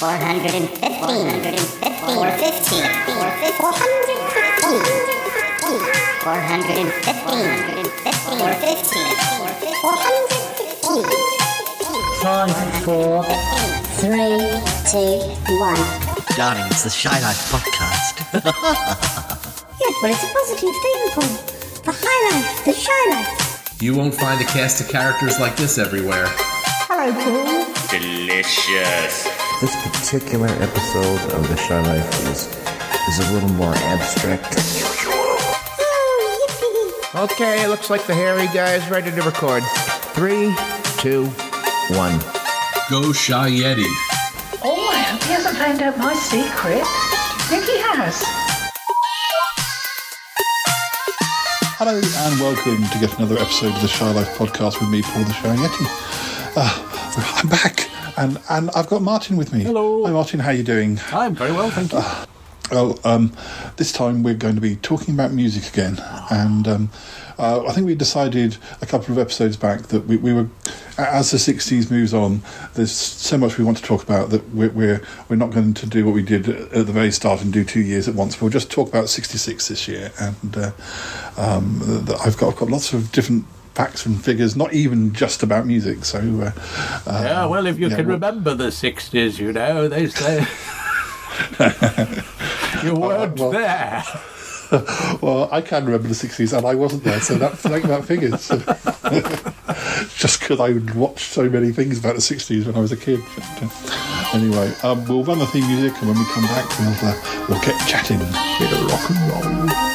415, 415, 415, 415, 415, 415. Five, four, Three, two, one. Darling, it's the Shy Life podcast. Yeah, well, it's a positive thing, Paul. The high life, the shy life. You won't find a cast of characters like this everywhere. Hello, Paul. Delicious. This particular episode of The Shy Life is, is a little more abstract. Oh, yippee. Okay, looks like the hairy guy is ready to record. Three, two, one. Go Shy Yeti. Oh man, he hasn't found out my secret. Do you think he has? Hello and welcome to get another episode of the Shy Life podcast with me, Paul the Shy Yeti. Uh, I'm back and, and I've got Martin with me. Hello. Hi Martin, how are you doing? I'm very well, thank you. Well, um, this time we're going to be talking about music again, and um, uh, I think we decided a couple of episodes back that we, we were, as the '60s moves on, there's so much we want to talk about that we're we're, we're not going to do what we did at the very start and do two years at once. We'll just talk about '66 this year, and uh, um, I've got I've got lots of different facts and figures, not even just about music. So, uh, uh, yeah, well, if you can remember the 60s, you know, they say. you weren't well- there. Well, I can remember the 60s and I wasn't there, so that, that, that figures. Just because I watched so many things about the 60s when I was a kid. But, uh, anyway, um, we'll run the theme music and when we come back, we'll, uh, we'll get chatting. Bit of rock and roll.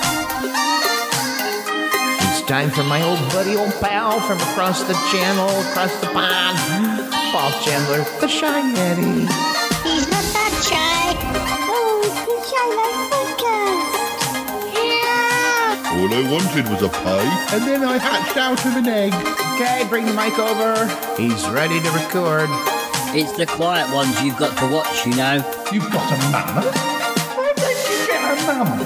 It's time for my old buddy, old pal from across the channel, across the pond, Paul Chandler, the Shy Yeti. He's not that shy. Oh, it's the Shy Life podcast. Yeah. All I wanted was a pie. And then I hatched out of an egg. Okay, bring the mic over. He's ready to record. It's the quiet ones you've got to watch, you know. You've got a mum? Why don't you get a mum?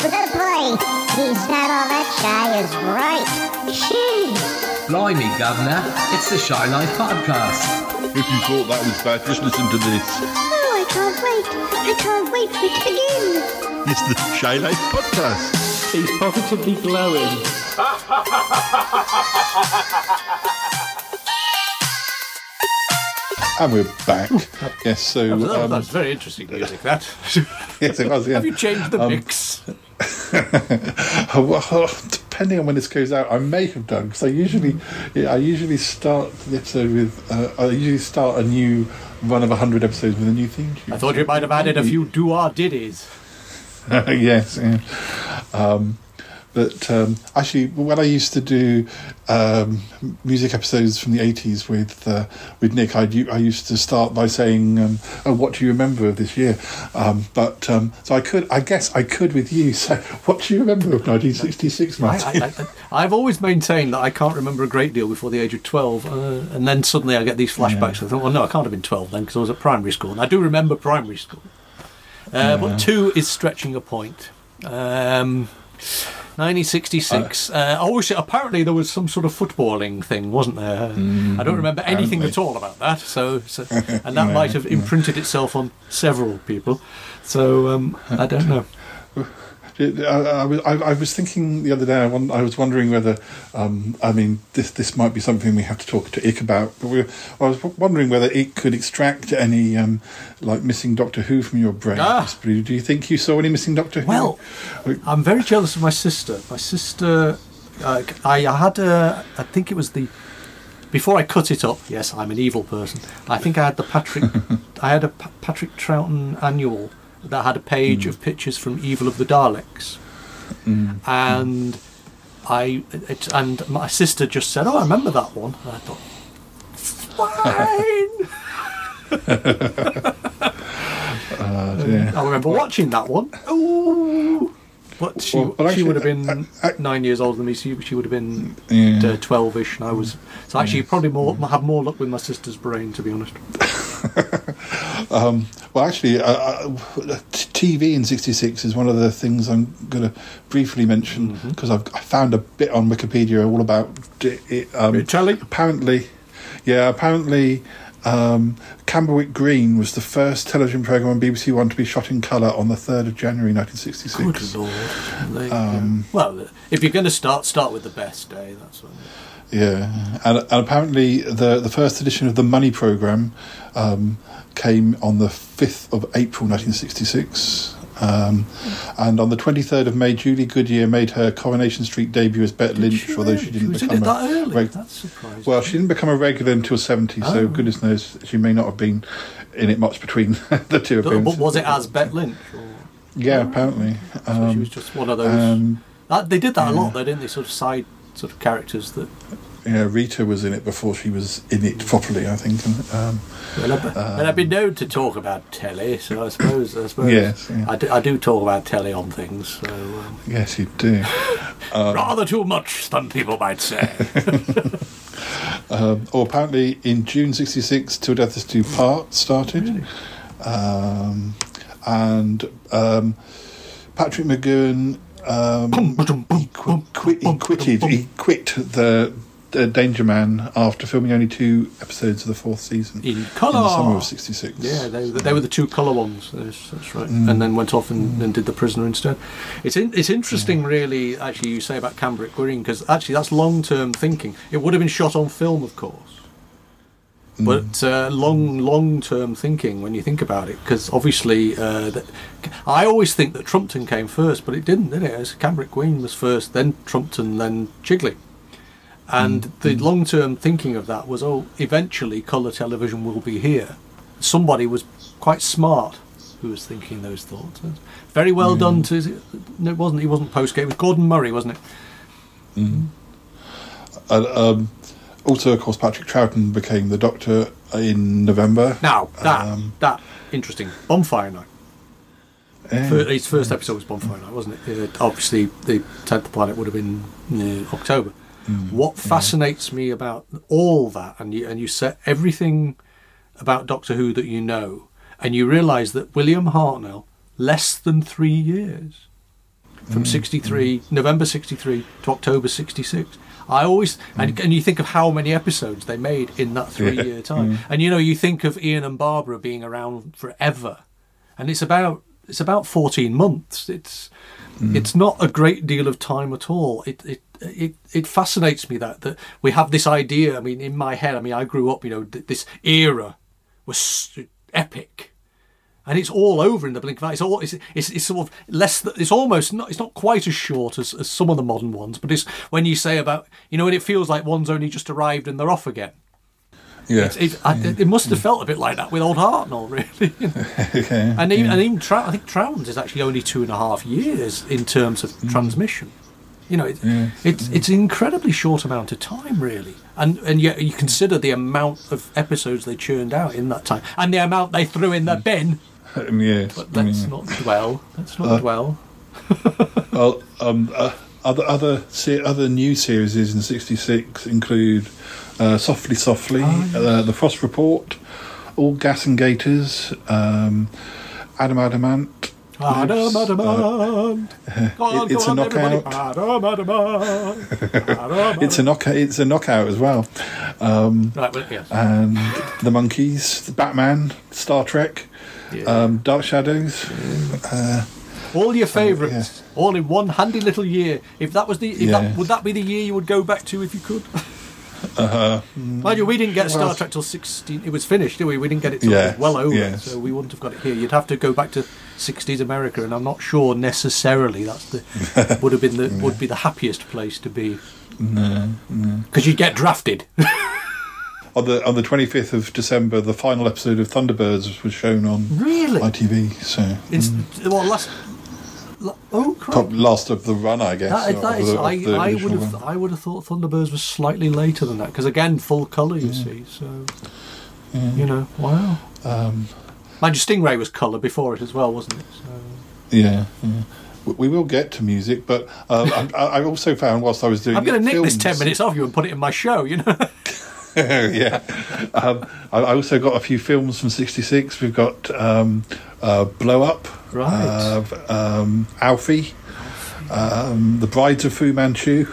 Little boy, he's not all that shy as right. Jeez. Blimey, Governor. It's the Shy Life podcast. If you thought that was bad, just listen to this. Oh, I can't wait. I can't wait for it to begin. It's the Shy Life podcast. He's positively glowing. And we're back. Yes, so. Oh, Um, that's very interesting music, that. yes, it was, yeah. Have you changed the Um, mix? well, depending on when this goes out, I may have done because I usually, yeah, I usually start the episode with, uh, I usually start a new run of hundred episodes with a new theme tune. I thought you might have added a few do-our diddies. yes, yeah. Um, but um, actually, when I used to do um, music episodes from the eighties with uh, with Nick, I, I used to start by saying, um, "Oh, what do you remember of this year?" Um, but um, so I could, I guess, I could with you So, "What do you remember of 1966, I, Martin?" I, I, I've always maintained that I can't remember a great deal before the age of 12, uh, and then suddenly I get these flashbacks. I thought, well, no, I can't have been 12 then because I was at primary school, and I do remember primary school. Uh, But two is stretching a point. Um, 1966. Uh, oh, shit, apparently there was some sort of footballing thing, wasn't there? I don't remember anything apparently. at all about that. So, so and that might have imprinted itself on several people. So um, I don't know. I, I, was- I, I was thinking the other day. I, won- I was wondering whether, um, I mean, this this might be something we have to talk to Ikk about. But we, I was wondering whether it could extract any um, like missing Doctor Who from your brain. Ah. Do you think you saw any missing Doctor Who? Well, I'm very jealous of my sister. My sister, uh, I had a, I think it was the, before I cut it up. Yes, I'm an evil person. I think I had the Patrick, I had a Patrick Troughton annual that had a page of pictures from Evil of the Daleks, and I, it, and my sister just said, "Oh, I remember that one." And I thought, fine. Uh. I remember watching that one. Ooh. But she, Well, but she would have been I- I- nine years older than me. So she would have been Yeah. uh, twelve-ish, and I was. So actually, probably more have more luck with my sister's brain, to be honest. Well, actually, uh, uh, TV in '66 is one of the things I'm going to briefly mention Mm-hmm. because I've found a bit on Wikipedia all about it. um? Apparently, yeah, apparently. Um, Camberwick Green was the first television programme on BBC One to be shot in colour on the 3rd of January 1966. Good lord. There you go. Um, well, if you're going to start, start with the best day. That's what. Yeah, and, and apparently the the first edition of the Money Programme um, came on the 5th of April 1966. Um, and on the 23rd of May, Julie Goodyear made her Coronation Street debut as Bet Lynch, she although she didn't become a early? reg- That's surprising. Well, she didn't become a regular until 70, so Oh. goodness knows she may not have been in it much between the two But, appearances. but was it as Bet Lynch? Or, Yeah, apparently. so she Um, was just one of those. um, that, they did that a lot, though, didn't they? Sort of side sort of characters that. Yeah, Rita was in it before she was in it properly, I think. And, um, Well, I've, well, I've been known to talk about telly, so I suppose I suppose Yes, yeah. I, do, I do talk about telly on things. So um, yes, you do. rather too much, some people might say. Um, or apparently in June '66, Till Death Do Part started, um, and um, Patrick McGoohan um, he, qu- quit, he quitted. He quit the, the Danger Man after filming only two episodes of the fourth season In in colour. the summer of '66. Yeah, they, they were the two colour ones. That's, that's right. Mm. And then went off and, and did the prisoner instead. It's in, it's interesting, really. Actually, you say about Camberwick Green because actually that's long term thinking. It would have been shot on film, of course. But uh, long, long-term thinking when you think about it, because obviously, uh, that, I always think that Trumpton came first, but it didn't, did it? It was Camberwick Green was first, then Trumpton, then Chigley. And the long-term thinking of that was, oh, eventually colour television will be here. Somebody was quite smart who was thinking those thoughts. Very well done. To no, it wasn't. He wasn't postgate. It was Gordon Murray, wasn't it? And, um, also, of course, Patrick Troughton became the Doctor in November. Now that Um, that interesting bonfire night. Yeah. Fir- his first episode was bonfire night, wasn't it? Uh, obviously, the tenth planet would have been uh, October. Mm. what fascinates me about all that, and you and you set everything about Doctor Who that you know, and you realise that William Hartnell, less than three years, from mm. '63, mm. November '63 to October '66. I always and, and you think of how many episodes they made in that three-year time, and you know you think of Ian and Barbara being around forever, and it's about it's about 14 months. It's Mm-hmm. it's not a great deal of time at all. It it it it fascinates me that that we have this idea. I mean, in my head, I mean, I grew up, you know, th- this era was epic and it's all over in the blink of an eye. It's all it's, it's, it's sort of less. th- It's almost not. It's not quite as short as, as some of the modern ones, but it's when you say about you know, when it feels like one's only just arrived and they're off again. Yeah. It's, it, I, it must have felt a bit like that with old Hartnell, really. okay. and even, and even Trou- I think Troughton's is actually only two and a half years in terms of transmission. You know, it, Yeah. it's it's an incredibly short amount of time, really, and and yet you consider the amount of episodes they churned out in that time, and the amount they threw in the bin. Um, yes. But let's yeah. not dwell. Let's not dwell. Well, um, uh, other other se- other new series in '66 include uh, "Softly, Softly," uh, "The Frost Report," "All Gas and Gaiters," um, "Adam Adamant." Adam, Lives, Adam, uh, it- it's a knockout. Adam, Adam, Adam, It's a knockout. It's a knockout as well. Um, Right, well, yes. and the Monkees, the Batman, Star Trek, Yeah. um, Dark Shadows. all your favourites, yes. all in one handy little year. If that was the, if Yeah. that, would that be the year you would go back to if you could? Uh, Mind you, we didn't get Star Trek till sixteen. It was finished, did we? We didn't get it till Yes, well over, yes. so we wouldn't have got it here. You'd have to go back to sixties America, and I'm not sure necessarily that's the would have been the would be the happiest place to be. no, Because you'd get drafted. on the on the 25th of December, the final episode of Thunderbirds was shown on Really? ITV. So It's well, last. Oh, crap. last of the run, I guess. That, that is, the- I, I would have, run. I would have thought Thunderbirds was slightly later than that because again, full colour. You see, so you know, wow. Um, Mind you, Stingray was colour before it as well, wasn't it? So. yeah, yeah. We- will get to music, but um, I, I also found whilst I was doing I'm going to nick this ten minutes off you and put it in my show. You know. yeah. Um, I, I also got a few films from '66. We've got um, uh, Blow Up, Right. uh, um, Alfie, um, The Brides of Fu Manchu,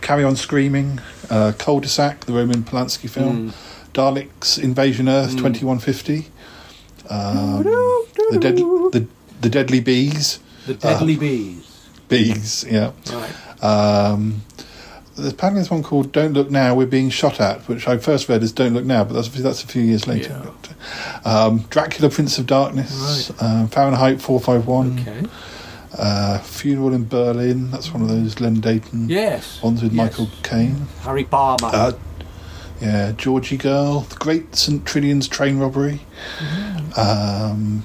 Carry On Screaming, uh, Cul-de-sac, the Roman Polanski film, Daleks Invasion Earth 2150. Um, the, dead, the, the Deadly Bees. The Deadly Bees. Bees, yeah. Right. Um, there's apparently there's one called "Don't Look Now, We're Being Shot At," which I first read as "Don't Look Now," but that's that's a few years later. Yeah. Um, Dracula, Prince of Darkness, uh, Fahrenheit 451, Okay. uh, Funeral in Berlin. That's one of those Len Deighton Yes. ones with yes. Michael Caine. Harry Palmer. Uh, yeah, Georgy Girl, The Great St Trinian's Train Robbery. Um,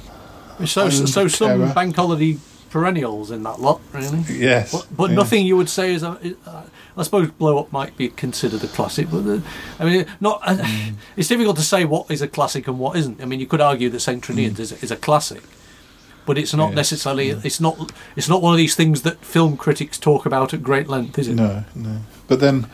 so, Island so some bank holiday perennials in that lot, really. yes, But, but yeah. nothing you would say is a. Uh, I suppose Blow Up might be considered a classic, but uh, I mean, not. Uh, Mm. It's difficult to say what is a classic and what isn't. I mean, you could argue that Saint Trinian's is, is a classic, but it's not Mm. Yeah, necessarily. It's not. It's not one of these things that film critics talk about at great length, is it? No, no. But then,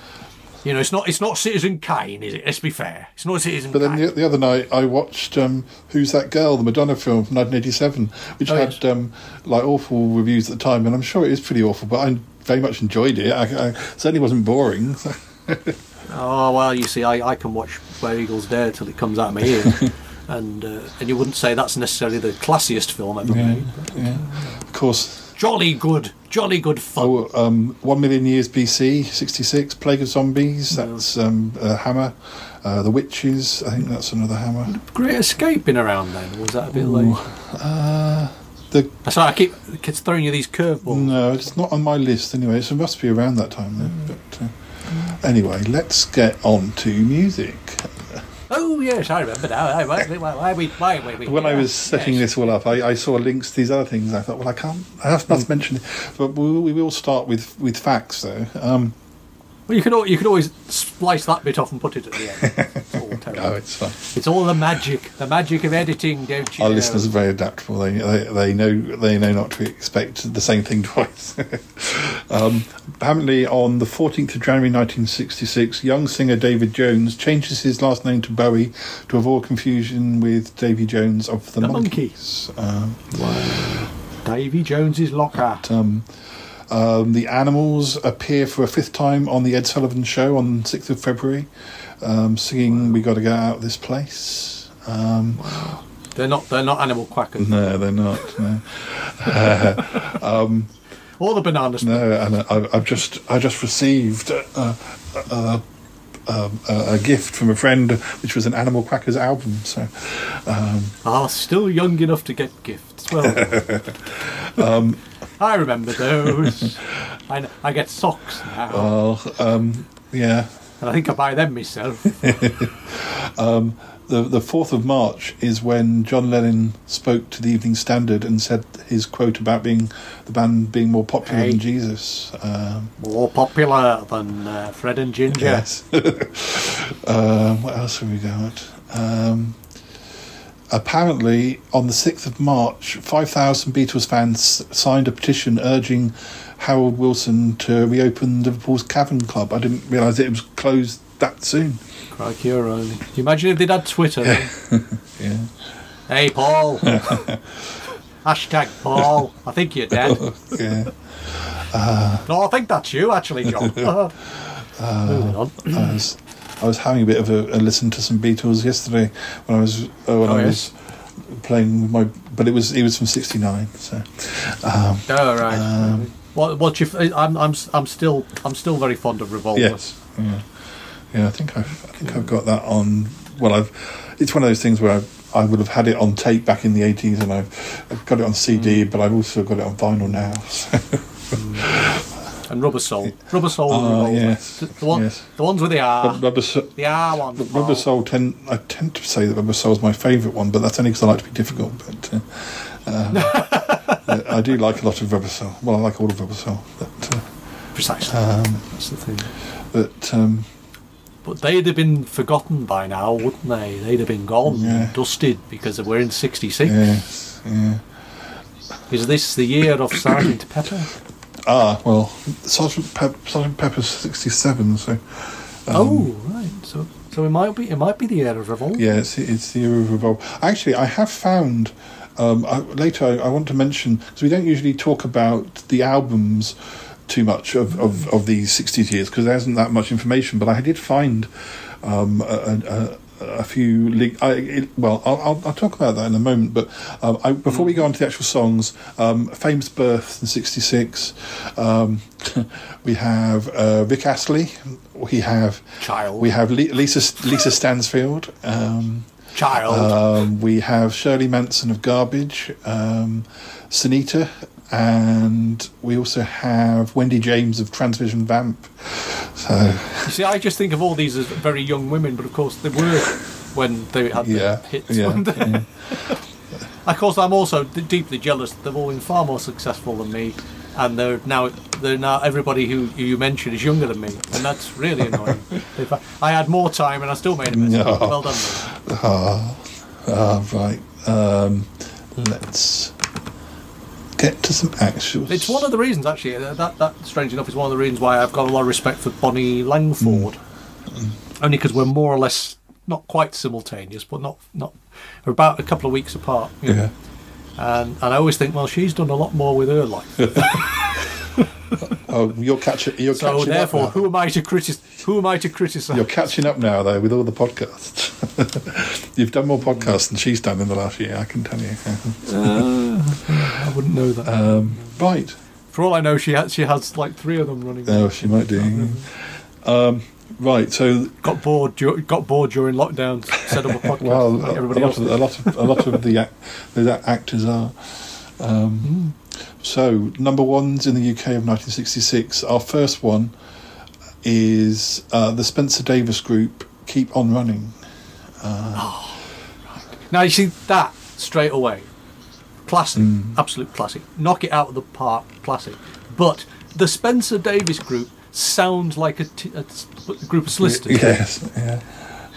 You know, it's not. It's not Citizen Kane, is it? Let's be fair. It's not Citizen but then the, the other night I watched um, "Who's That Girl," the Madonna film from 1987, which Oh, had yes. um, like awful reviews at the time, and I'm sure it is pretty awful. But I very much enjoyed it. I, I certainly wasn't boring. So. Oh well, you see, I, I can watch Where Eagles Dare till it comes out of my ear, and uh, and you wouldn't say that's necessarily the classiest film ever Yeah, made. yeah. Of course, Jolly good, jolly good fun. Oh, um, one million years BC, sixty-six. Plague of Zombies. That's um, a Hammer. Uh, the Witches. I think that's another Hammer. Great Escape been around then, or was that a bit late? The Sorry, I keep keep throwing you these curveballs. no, it's not on my list anyway. So it must be around that time then. But uh, anyway, let's get on to music. Oh yes, I remember now. Why, why, why, why, we- why, why, we- When I was setting yes. this all up, I, I saw links to these other things. I thought, well, I can't. I have must mention it. But we, we will start with with facts though. Um, Well, you could al- you could always splice that bit off and put it at the end. Terrible. no, it's fine. It's all the magic, the magic of editing, don't you? Our know? listeners are very adaptable. They, they they know they know not to expect the same thing twice. um, apparently, on the 14th of January 1966, young singer David Jones changes his last name to Bowie to avoid confusion with Davy Jones of the, The Monkees. Um, Davy Jones's locker. um, um, the Animals appear for a fifth time on the Ed Sullivan Show on 6th of February, um, singing "We Got to Get Out of This Place." Um, They're not they're not animal quackers. no, they're not. No. Or the bananas. No, and I, I've just I just received a, a, a, a, a gift from a friend, which was an Animal Crackers album. So, um, Ah, still young enough to get gifts. Well, Um, I remember those. I, I get socks now, well, um, yeah. and I think I buy them myself. The the fourth of March is when John Lennon spoke to the Evening Standard and said his quote about being the band being more popular Hey. than Jesus. Um, More popular than uh, Fred and Ginger. Yes. um, what else have we got? Um, apparently, on the 6th of March, 5,000 Beatles fans signed a petition urging Harold Wilson to reopen Liverpool's Cavern Club. I didn't realise it was closed that soon. Crikey, only. Can you imagine if they'd had Twitter? Yeah. hey, Paul. Hashtag Paul. I think you're dead. Yeah. no, I think that's you, actually, John. Uh, Moving on. Uh, was, I was having a bit of a, a listen to some Beatles yesterday when I was uh, when Oh, I yes. was playing with my, but it was it was from '69. So, um, Oh, right. Um, what, what you? f- I'm, I'm, I'm still, I'm still very fond of Revolver. Yes. Yeah. Yeah, I think I've, I think I've got that on. Well, I've. It's one of those things where I, I would have had it on tape back in the eighties, and I've, I've got it on CD, Mm. but I've also got it on vinyl now. So. And Rubber Soul. Rubber Soul. Revolver. yes, The, the one, yes. the ones with the R. Rubber, Soul, the R ones. Rubber Paul. Soul tend. I tend to say that Rubber Soul is my favourite one, but that's only because I like to be difficult. But uh, uh, I do like a lot of Rubber Soul. Well, I like all of Rubber Soul, but uh, Precisely. um, That's the thing. but um, But they'd have been forgotten by now, wouldn't they? They'd have been gone, Yeah. dusted, because we're in '66. yes, yeah. Is this the year of Sergeant Pepper? Ah, well, Sergeant, Pep- Sergeant Pepper's sixty-seven, so. oh, right. So, so it might be. It might be the era of Revolt. Yeah, it's, it's the era of revolt. Actually, I have found. Um, I, later, I, I want to mention because we don't usually talk about the albums too much of, of, of these 60s years because there isn't that much information. But I did find um, a, a, a few. Link, I, it, well, I'll, I'll, I'll talk about that in a moment. But um, I, before we go on to the actual songs, um, famous birth in '66. Um, we have uh, Rick Astley. We have Child. We have Le- Lisa Lisa Stansfield. Um, Child. um, we have Shirley Manson of Garbage, um, Sinitta, and we also have Wendy James of Transvision Vamp. So You see, I just think of all these as very young women, but of course they were when they had yeah, their hits. yeah, yeah. Of course, I'm also d- deeply jealous. that They've all been far more successful than me, and they're now they're now everybody who you mentioned is younger than me, and that's really annoying. If I, had more time and I still made a mess. No. Well done. Ah, ah, right. Um, let's get to some actual. It's one of the reasons, actually. That that strange enough is one of the reasons why I've got a lot of respect for Bonnie Langford. Mm. Only because we're more or less not quite simultaneous, but not not we're about a couple of weeks apart. you know. Yeah. And and I always think, well, she's done a lot more with her life. Oh, you're catching. You're So catching therefore, up now. who am I to critic? Who am I to criticise? You're catching up now, though, with all the podcasts. You've done more podcasts than she's done in the last year. I can tell you. I wouldn't know that. Um, right. For all I know, she has she has like three of them running. Oh, she might do. Um, right. So Got bored. Got bored during lockdown. Set up a podcast. Well, like a, everybody lot of, a lot of a lot of the, act, the actors are. Um, So number ones in the UK of 1966. Our first one is uh, the Spencer Davis Group. Keep on running. Now you see that straight away. Classic, Mm. absolute classic. Knock it out of the park, classic. But the Spencer Davis group sounds like a, t- a s- a group of solicitors. Yes. Yeah.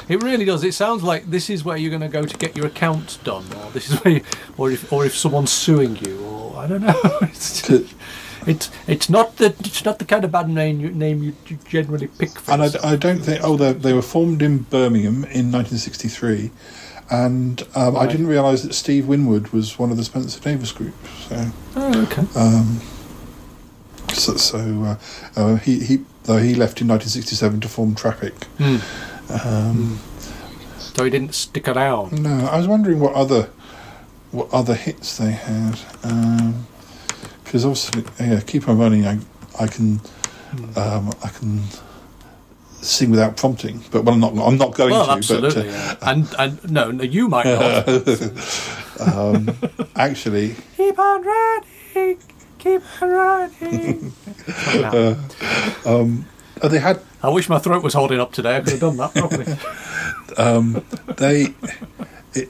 It really does. It sounds like this is where you're going to go to get your accounts done, or this is where, you, or if, or if someone's suing you, or I don't know. It's, To- it's, it's not the it's not the kind of bad name you, name you generally pick for. and I. I don't think. Oh, they, they were formed in Birmingham in 1963, and um, I didn't realise that Steve Winwood was one of the Spencer Davis Group. So. oh, okay. Um, so, so uh, uh, he he though he left in 1967 to form Traffic. Hmm. Um, So he didn't stick around. No, I was wondering what other what other hits they had because obviously yeah, keep on running. I I can um, I can sing without prompting, but well, I'm not I'm not going Well, to. absolutely. But, yeah. And and no, no, you might not. uh, um, actually, keep on running, keep on running. uh, um, uh, they had I wish my throat was holding up today. I could have done that properly. um, they it,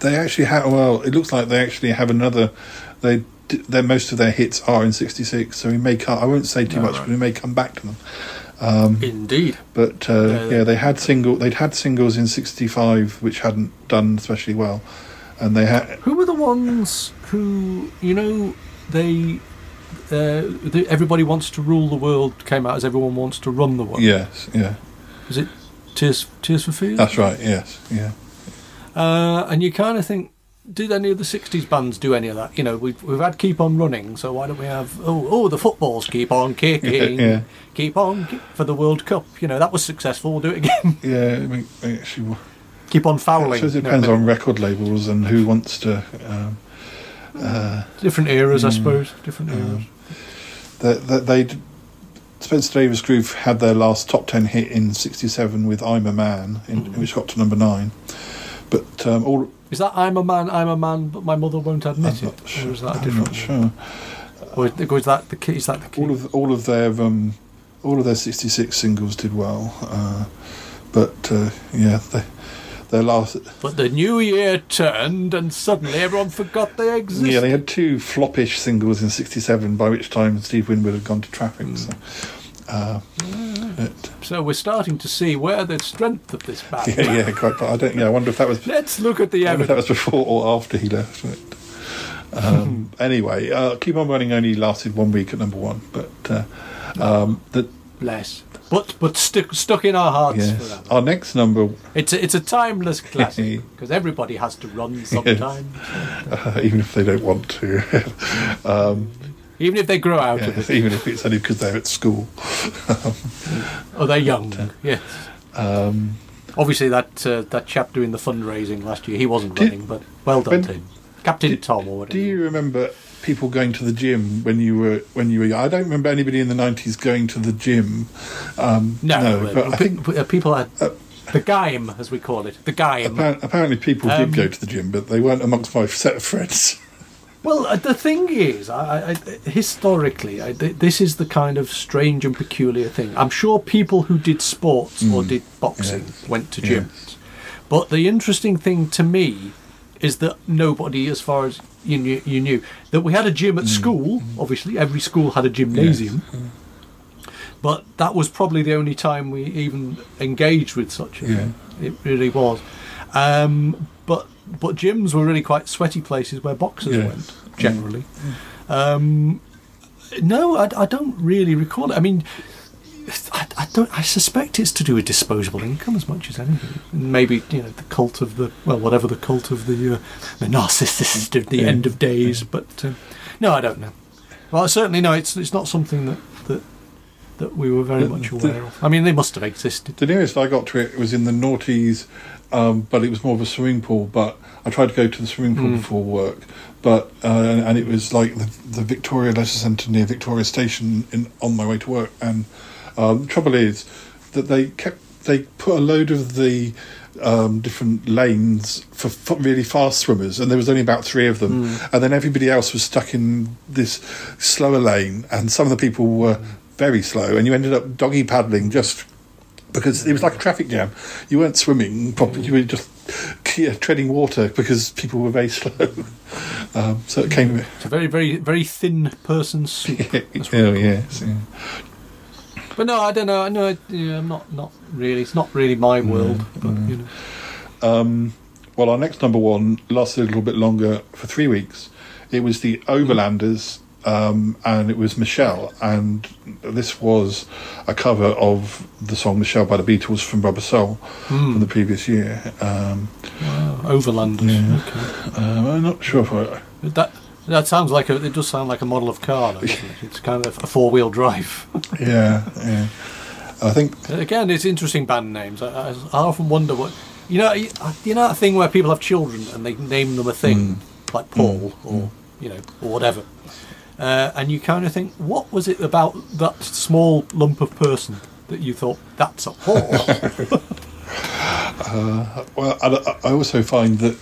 they actually have well it looks like they actually have another they their most of their hits are in 66 so we may come, I won't say too Oh, much right. but we may come back to them um, Indeed. but uh, Yeah, yeah they had single they'd had singles in 65 which hadn't done especially well and they had Who were the ones who you know they? Uh, the, everybody wants to rule the world came out as everyone wants to run the world. yes yeah Is it Tears Tears for Fears? that's right yes yeah Uh, and you kind of think, did any of the '60s bands do any of that? You know, we've we've had Keep On Running, so why don't we have oh oh the footballs keep on kicking, Yeah. keep on ki- for the World Cup? You know that was successful. We'll do it again. yeah I mean, actually keep on fouling. it depends but on record labels and who wants to um, uh, different eras, I suppose. Different eras. that that they Spencer Davis Group had their last top ten hit in '67 with "I'm a Man," in, Mm-hmm. which got to number nine. But um, all Is that I'm a man, I'm a man, but my mother won't admit I'm it? sure. Or is that I'm not sure. Or is, that the key? Is that the key? All of all of their um, all of their '66 singles did well, uh, but uh, yeah, they, their last but the new year turned, and suddenly everyone forgot they existed. yeah they had two floppish singles in '67. By which time Steve Winwood had gone to Traffic. Hmm. So, uh, So we're starting to see where the strength of this band. yeah, yeah, quite. But I don't. Yeah, I wonder if that was Let's look at the if that was before or after he left. Um, anyway, uh, Keep On Running only lasted one week at number one, but uh, um, the, Bless. But but stuck stuck in our hearts yes. forever. our next number, It's a, it's a timeless classic because everybody has to run sometimes, uh, even if they don't want to, um, even if they grow out of it even if it's only because they're at school. or they're young. Yes. Um, Obviously, that uh, that chap doing the fundraising last year, he wasn't Did- running, but well done when- to him. Captain Tom or whatever. Do you remember people going to the gym when you were when you were? I don't remember anybody in the nineties going to the gym. Um, No, uh, but I think uh, people had the gaim, as we call it, the gaim. appa- apparently people Um, did go to the gym, but they weren't amongst my set of friends. Well, uh, the thing is, I, I, historically, I, th- this is the kind of strange and peculiar thing. I'm sure people who did sports or did boxing went to Mm. Yeah. gyms. But the interesting thing to me is that nobody, as far as you knew, you knew that we had a gym at Mm. school. Obviously, every school had a gymnasium. But that was probably the only time we even engaged with such a Yeah. thing. It really was. Um, but gyms were really quite sweaty places where boxers Yes. went generally. Um, no, I, I don't really recall it. I mean, I, I don't. I suspect it's to do with disposable income as much as anything. Maybe you know the cult of the well, whatever the cult of the uh, the narcissist of the Yeah. end of days. But um, no, I don't know. Well, certainly no. It's it's not something that that that we were very The- much the- aware of. I mean, they must have existed. The nearest I got to it was in the noughties, um, but it was more of a swimming pool. But I tried to go to the swimming pool before work, but uh, and, it was like the, the Victoria Leisure Centre near Victoria Station in on my way to work. And um, the trouble is that they kept they put a load of the um, different lanes for f- really fast swimmers, and there was only about three of them, and then everybody else was stuck in this slower lane, and some of the people were very slow, and you ended up doggy paddling just because it was like a traffic jam. You weren't swimming properly; you were just yeah, treading water because people were very slow. Um, so it came. It's a very very very thin person's soup. That's what oh we call it. yes, yeah. But no, I don't know. I know. Yeah, I'm not not really. It's not really my world. But you know. Um, well, our next number one lasted a little bit longer for three weeks. It was the Overlanders, um, and it was Michelle, and this was a cover of the song "Michelle" by the Beatles from Rubber Soul from the previous year. Um, Wow, Overlanders. Yeah. Okay. um, I'm not sure if I. That that sounds like a. It does sound like a model of car, though, doesn't it? It's kind of a four wheel drive. Yeah, yeah. I think Again, it's interesting band names. I, I, I often wonder what you know. You you know that thing where people have children and they name them a thing like Paul or you know or whatever, uh, and you kind of think, what was it about that small lump of person that you thought that's a Paul? Well, I, I also find that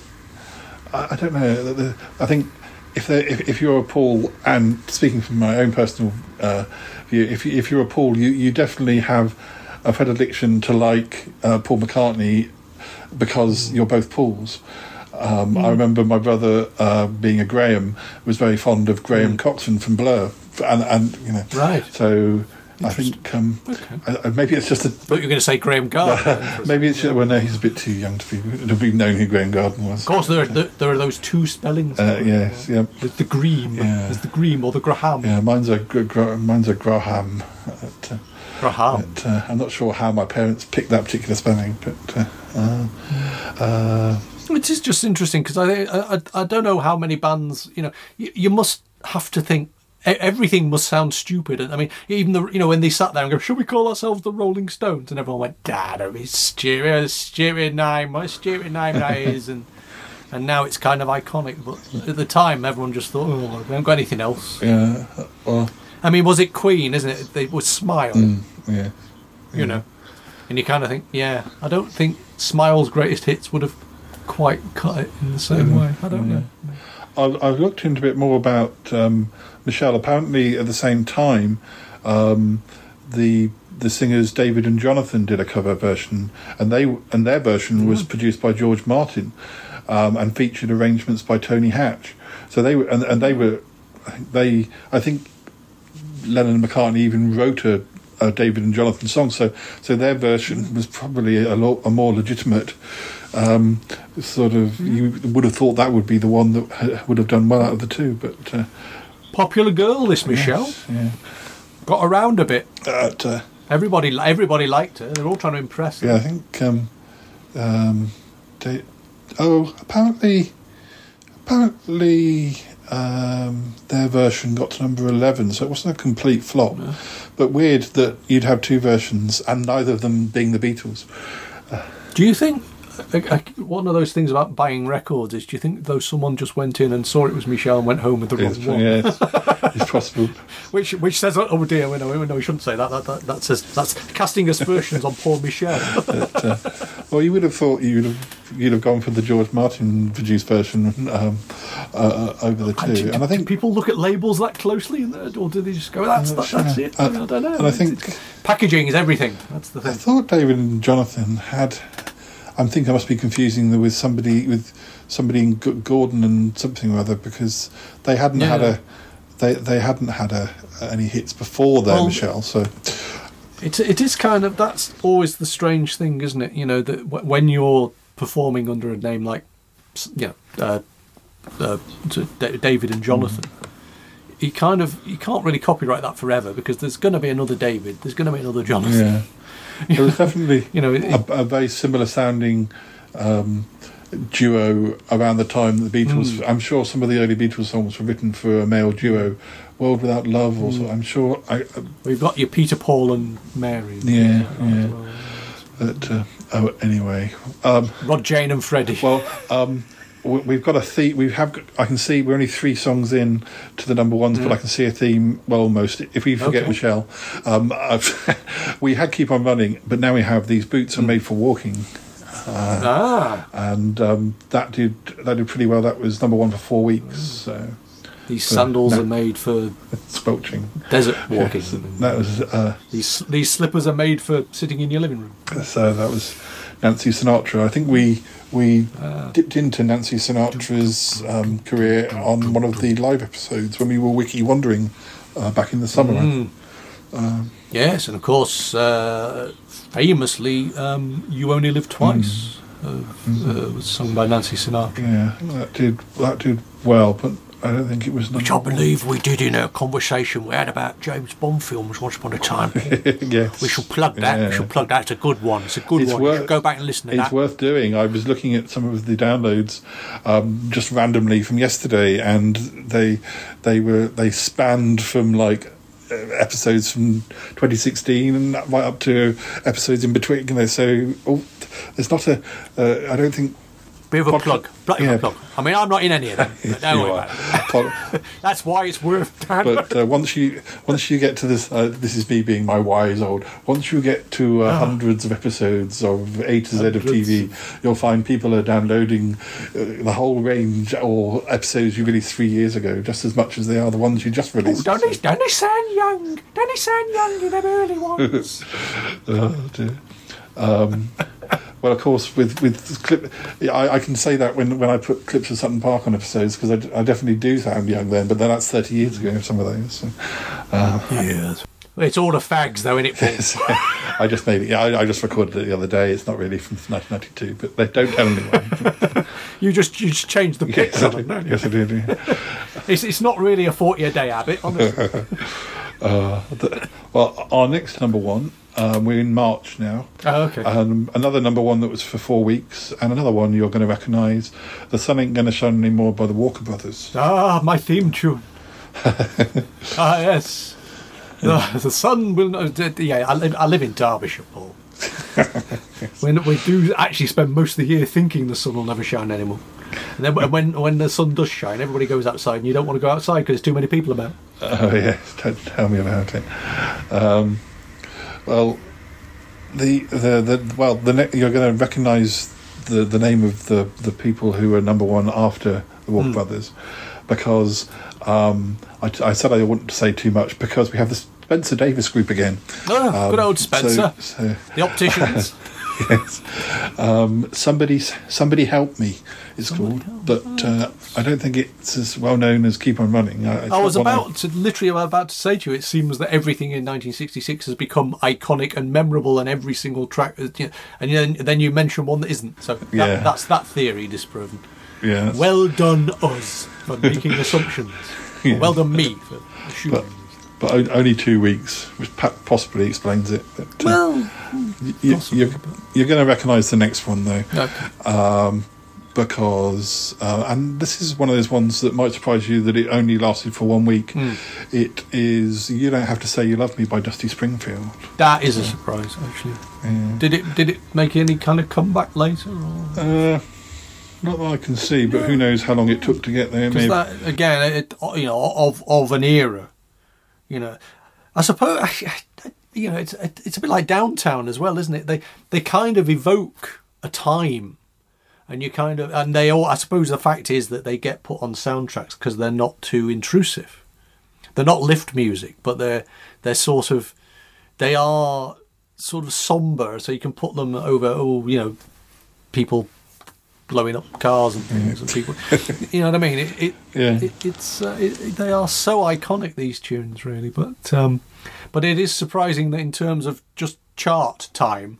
I, I don't know. the- I think if, if if you're a Paul, and speaking from my own personal uh, view, if you, if you're a Paul, you you definitely have a predilection to like uh, Paul McCartney because you're both Pauls. Um, I remember my brother, uh, being a Graham, was very fond of Graham Coxon from Blur, and and you know, Right. So I think um, uh, uh, maybe it's just a but you're going to say Graham Gardner. Maybe it's well, no, he's a bit too young to be to be known who Graham Garden was. Of course, there are, there, there are those two spellings. Uh, yes, yeah, There's the Graeme. Yeah. There's the Graeme or the Graham. yeah. Mine's a mine's a Graham. But, uh, Graham. but, uh, I'm not sure how my parents picked that particular spelling, but uh, uh, It is just interesting because I, I I don't know how many bands you know you, you must have to think everything must sound stupid and I mean even the you know when they sat there and go should we call ourselves the Rolling Stones? And everyone went dad don't be stupid stupid name what a stupid name that is and and now it's kind of iconic but at the time everyone just thought oh we haven't got anything else. Yeah, well, I mean was it Queen isn't it? They would smile mm, yeah. you know? And you kind of think yeah I don't think Smile's greatest hits would have quite cut it in the same way I don't know I've, I've looked into a bit more about um, Michelle. Apparently, at the same time, um, the the singers David and Jonathan did a cover version, and they and their version was produced by George Martin, um, and featured arrangements by Tony Hatch. So they were and, and they were they I think Lennon and McCartney even wrote a, a David and Jonathan song. So so their version was probably a, lot, a more legitimate. Um, sort of, you would have thought that would be the one that would have done well out of the two, but uh, popular girl this Michelle yes, yeah, got around a bit But, uh, everybody everybody liked her they're all trying to impress her yeah, I think. Um, um, they, oh, apparently, apparently, um, their version got to number eleven, so it wasn't a complete flop. But weird that you'd have two versions and neither of them being the Beatles. Do you think uh, uh, one of those things about buying records is? Do you think though someone just went in and saw it was Michelle and went home with the wrong one? yeah, it's, it's possible. Which which says, oh dear, no, no, we know, we shouldn't say that. That, that, that says that's casting aspersions on poor Michelle. Well, you would have thought you'd have you'd have gone for the George Martin produced version um, uh, uh, over the two, do, and I think people look at labels that closely, or do they just go, "That's that, that's it"? I, mean, I don't know. and I think packaging is everything. That's the I thought David and Jonathan had. I'm thinking I must be confusing them with somebody with somebody in G- Gordon and something or other because they hadn't had a they they hadn't had a any hits before there, Well, Michelle. So It it is kind of that's always the strange thing, isn't it? You know that w- when you're performing under a name like, you know, uh, uh, David and Jonathan. You kind of you can't really copyright that forever because there's going to be another David, there's going to be another Jonathan. there was definitely You know, it- a, a very similar sounding. Um, duo around the time the Beatles. Hmm. I'm sure some of the early Beatles songs were written for a male duo, "World Without Love." Also, Hmm. I'm sure. I, uh, We've got your Peter, Paul, and Mary. Yeah, yeah. But uh, oh, anyway, um, Rod, Jane, and Freddie. well, um, we've got a theme. We have. got- I can see we're only three songs in to the number ones, but I can see a theme. Well, almost. If we forget Okay. Michelle, um, we had keep on running, but now we have these boots are made for walking, ah, and um, that did that did pretty well. That was number one for four weeks. So these sandals no. are made for squelching. desert walking. Yes, that was. Uh, These these slippers are made for sitting in your living room. So that was Nancy Sinatra. I think we we Ah. dipped into Nancy Sinatra's um, career on one of the live episodes when we were wiki wandering uh, back in the summer. Mm. Yes, and of course, uh, famously, um, "You Only Live Twice" uh, uh, was sung by Nancy Sinatra. Yeah, that did that did well, but I don't think it was. Which I believe we did in a conversation we had about James Bond films once upon a time. yes, We should plug that. Yeah. We should plug that. It's a good one. It's a good It's one. Worth- should go back and listen to It's that. worth doing. I was looking at some of the downloads um, just randomly from yesterday, and they they were they spanned from like uh, episodes from 2016 and right up to episodes in between. You know, so oh, there's not a. Uh, I don't think. Bit of a Pod- plug. Bit yeah. plug. I mean, I'm not in any of them. But don't worry about it. Pod- That's why it's worth downloading. but uh, once you once you get to this, uh, this is me being my wise old. Once you get to uh, hundreds of episodes of A to Z of TV, you'll find people are downloading uh, the whole range or episodes you released three years ago, just as much as they are the ones you just Oh, released. don't they, don't sound young? Don't they sound young in them early ones? Oh, dear. Um, well, of course, with with clip, yeah, I, I can say that when when I put clips of Sutton Park on episodes because I, d- I definitely do sound young then, but then that's thirty years ago. Some of those. So. Uh, yes. It's all the fags, though, isn't it, Paul? I just made it. Yeah, I, I just recorded it the other day. It's not really from 1992, but they don't tell anyone. You just you just changed the yes. I did. Yes, I did. yeah. It's, it's not really a 40 a day habit, honestly. Uh, the- well, our next number one. Um, we're in March now. oh, okay. Um, another number one that was for four weeks, and another one you're going to recognise. The Sun Ain't Gonna Shine Anymore by the Walker Brothers. ah, my theme tune. ah, yes. The, the sun will not. Yeah, I live, I live in Derbyshire, Paul. when we do actually spend most of the year thinking the sun will never shine anymore. And then when- when the sun does shine, everybody goes outside, and you don't want to go outside because there's too many people about. Oh yes, don't tell me about it. Um, well, the the the well the ne- you're going to recognise the the name of the the people who were number one after the Walker Brothers, because um, I, I said I wouldn't say too much because we have the Spencer Davis group again. Oh, good Um, old so- Spencer. so- The opticians. yes. Um, somebody, somebody help me. It's called, but uh, I don't think it's as well known as Keep on Running. Uh, it's I was not one about to literally about to say to you, it seems that everything in 1966 has become iconic and memorable, and every single track, you know, and then, then you mention one that isn't. So that, Yeah. that's that theory disproven. yeah, Well done, us, for making assumptions. Yeah. Well done, me, for assuming. but but o- only two weeks, which pa- possibly explains it. But, uh, well, you, you're, you're going to recognise the next one though. okay. Um, because, uh, and this is one of those ones that might surprise you that it only lasted for one week. It is "You Don't Have to Say You Love Me" by Dusty Springfield. That is a surprise, actually. Did it did it make any kind of comeback later? Or? Uh, not that I can see, but who knows how long it took to get there? Because Maybe. that again, it, you know, of of an era, you know, I suppose, you know, it's it's a bit like Downtown as well, isn't it? They they kind of evoke a time, and you kind of and they all. I suppose the fact is that they get put on soundtracks because they're not too intrusive. They're not lift music, but they're they're sort of they are sort of somber, so you can put them over. Oh, you know, people blowing up cars and things and people. You know what i mean? It, it, Yeah. it it's uh, it, they are so iconic these tunes really but um but it is surprising that in terms of just chart time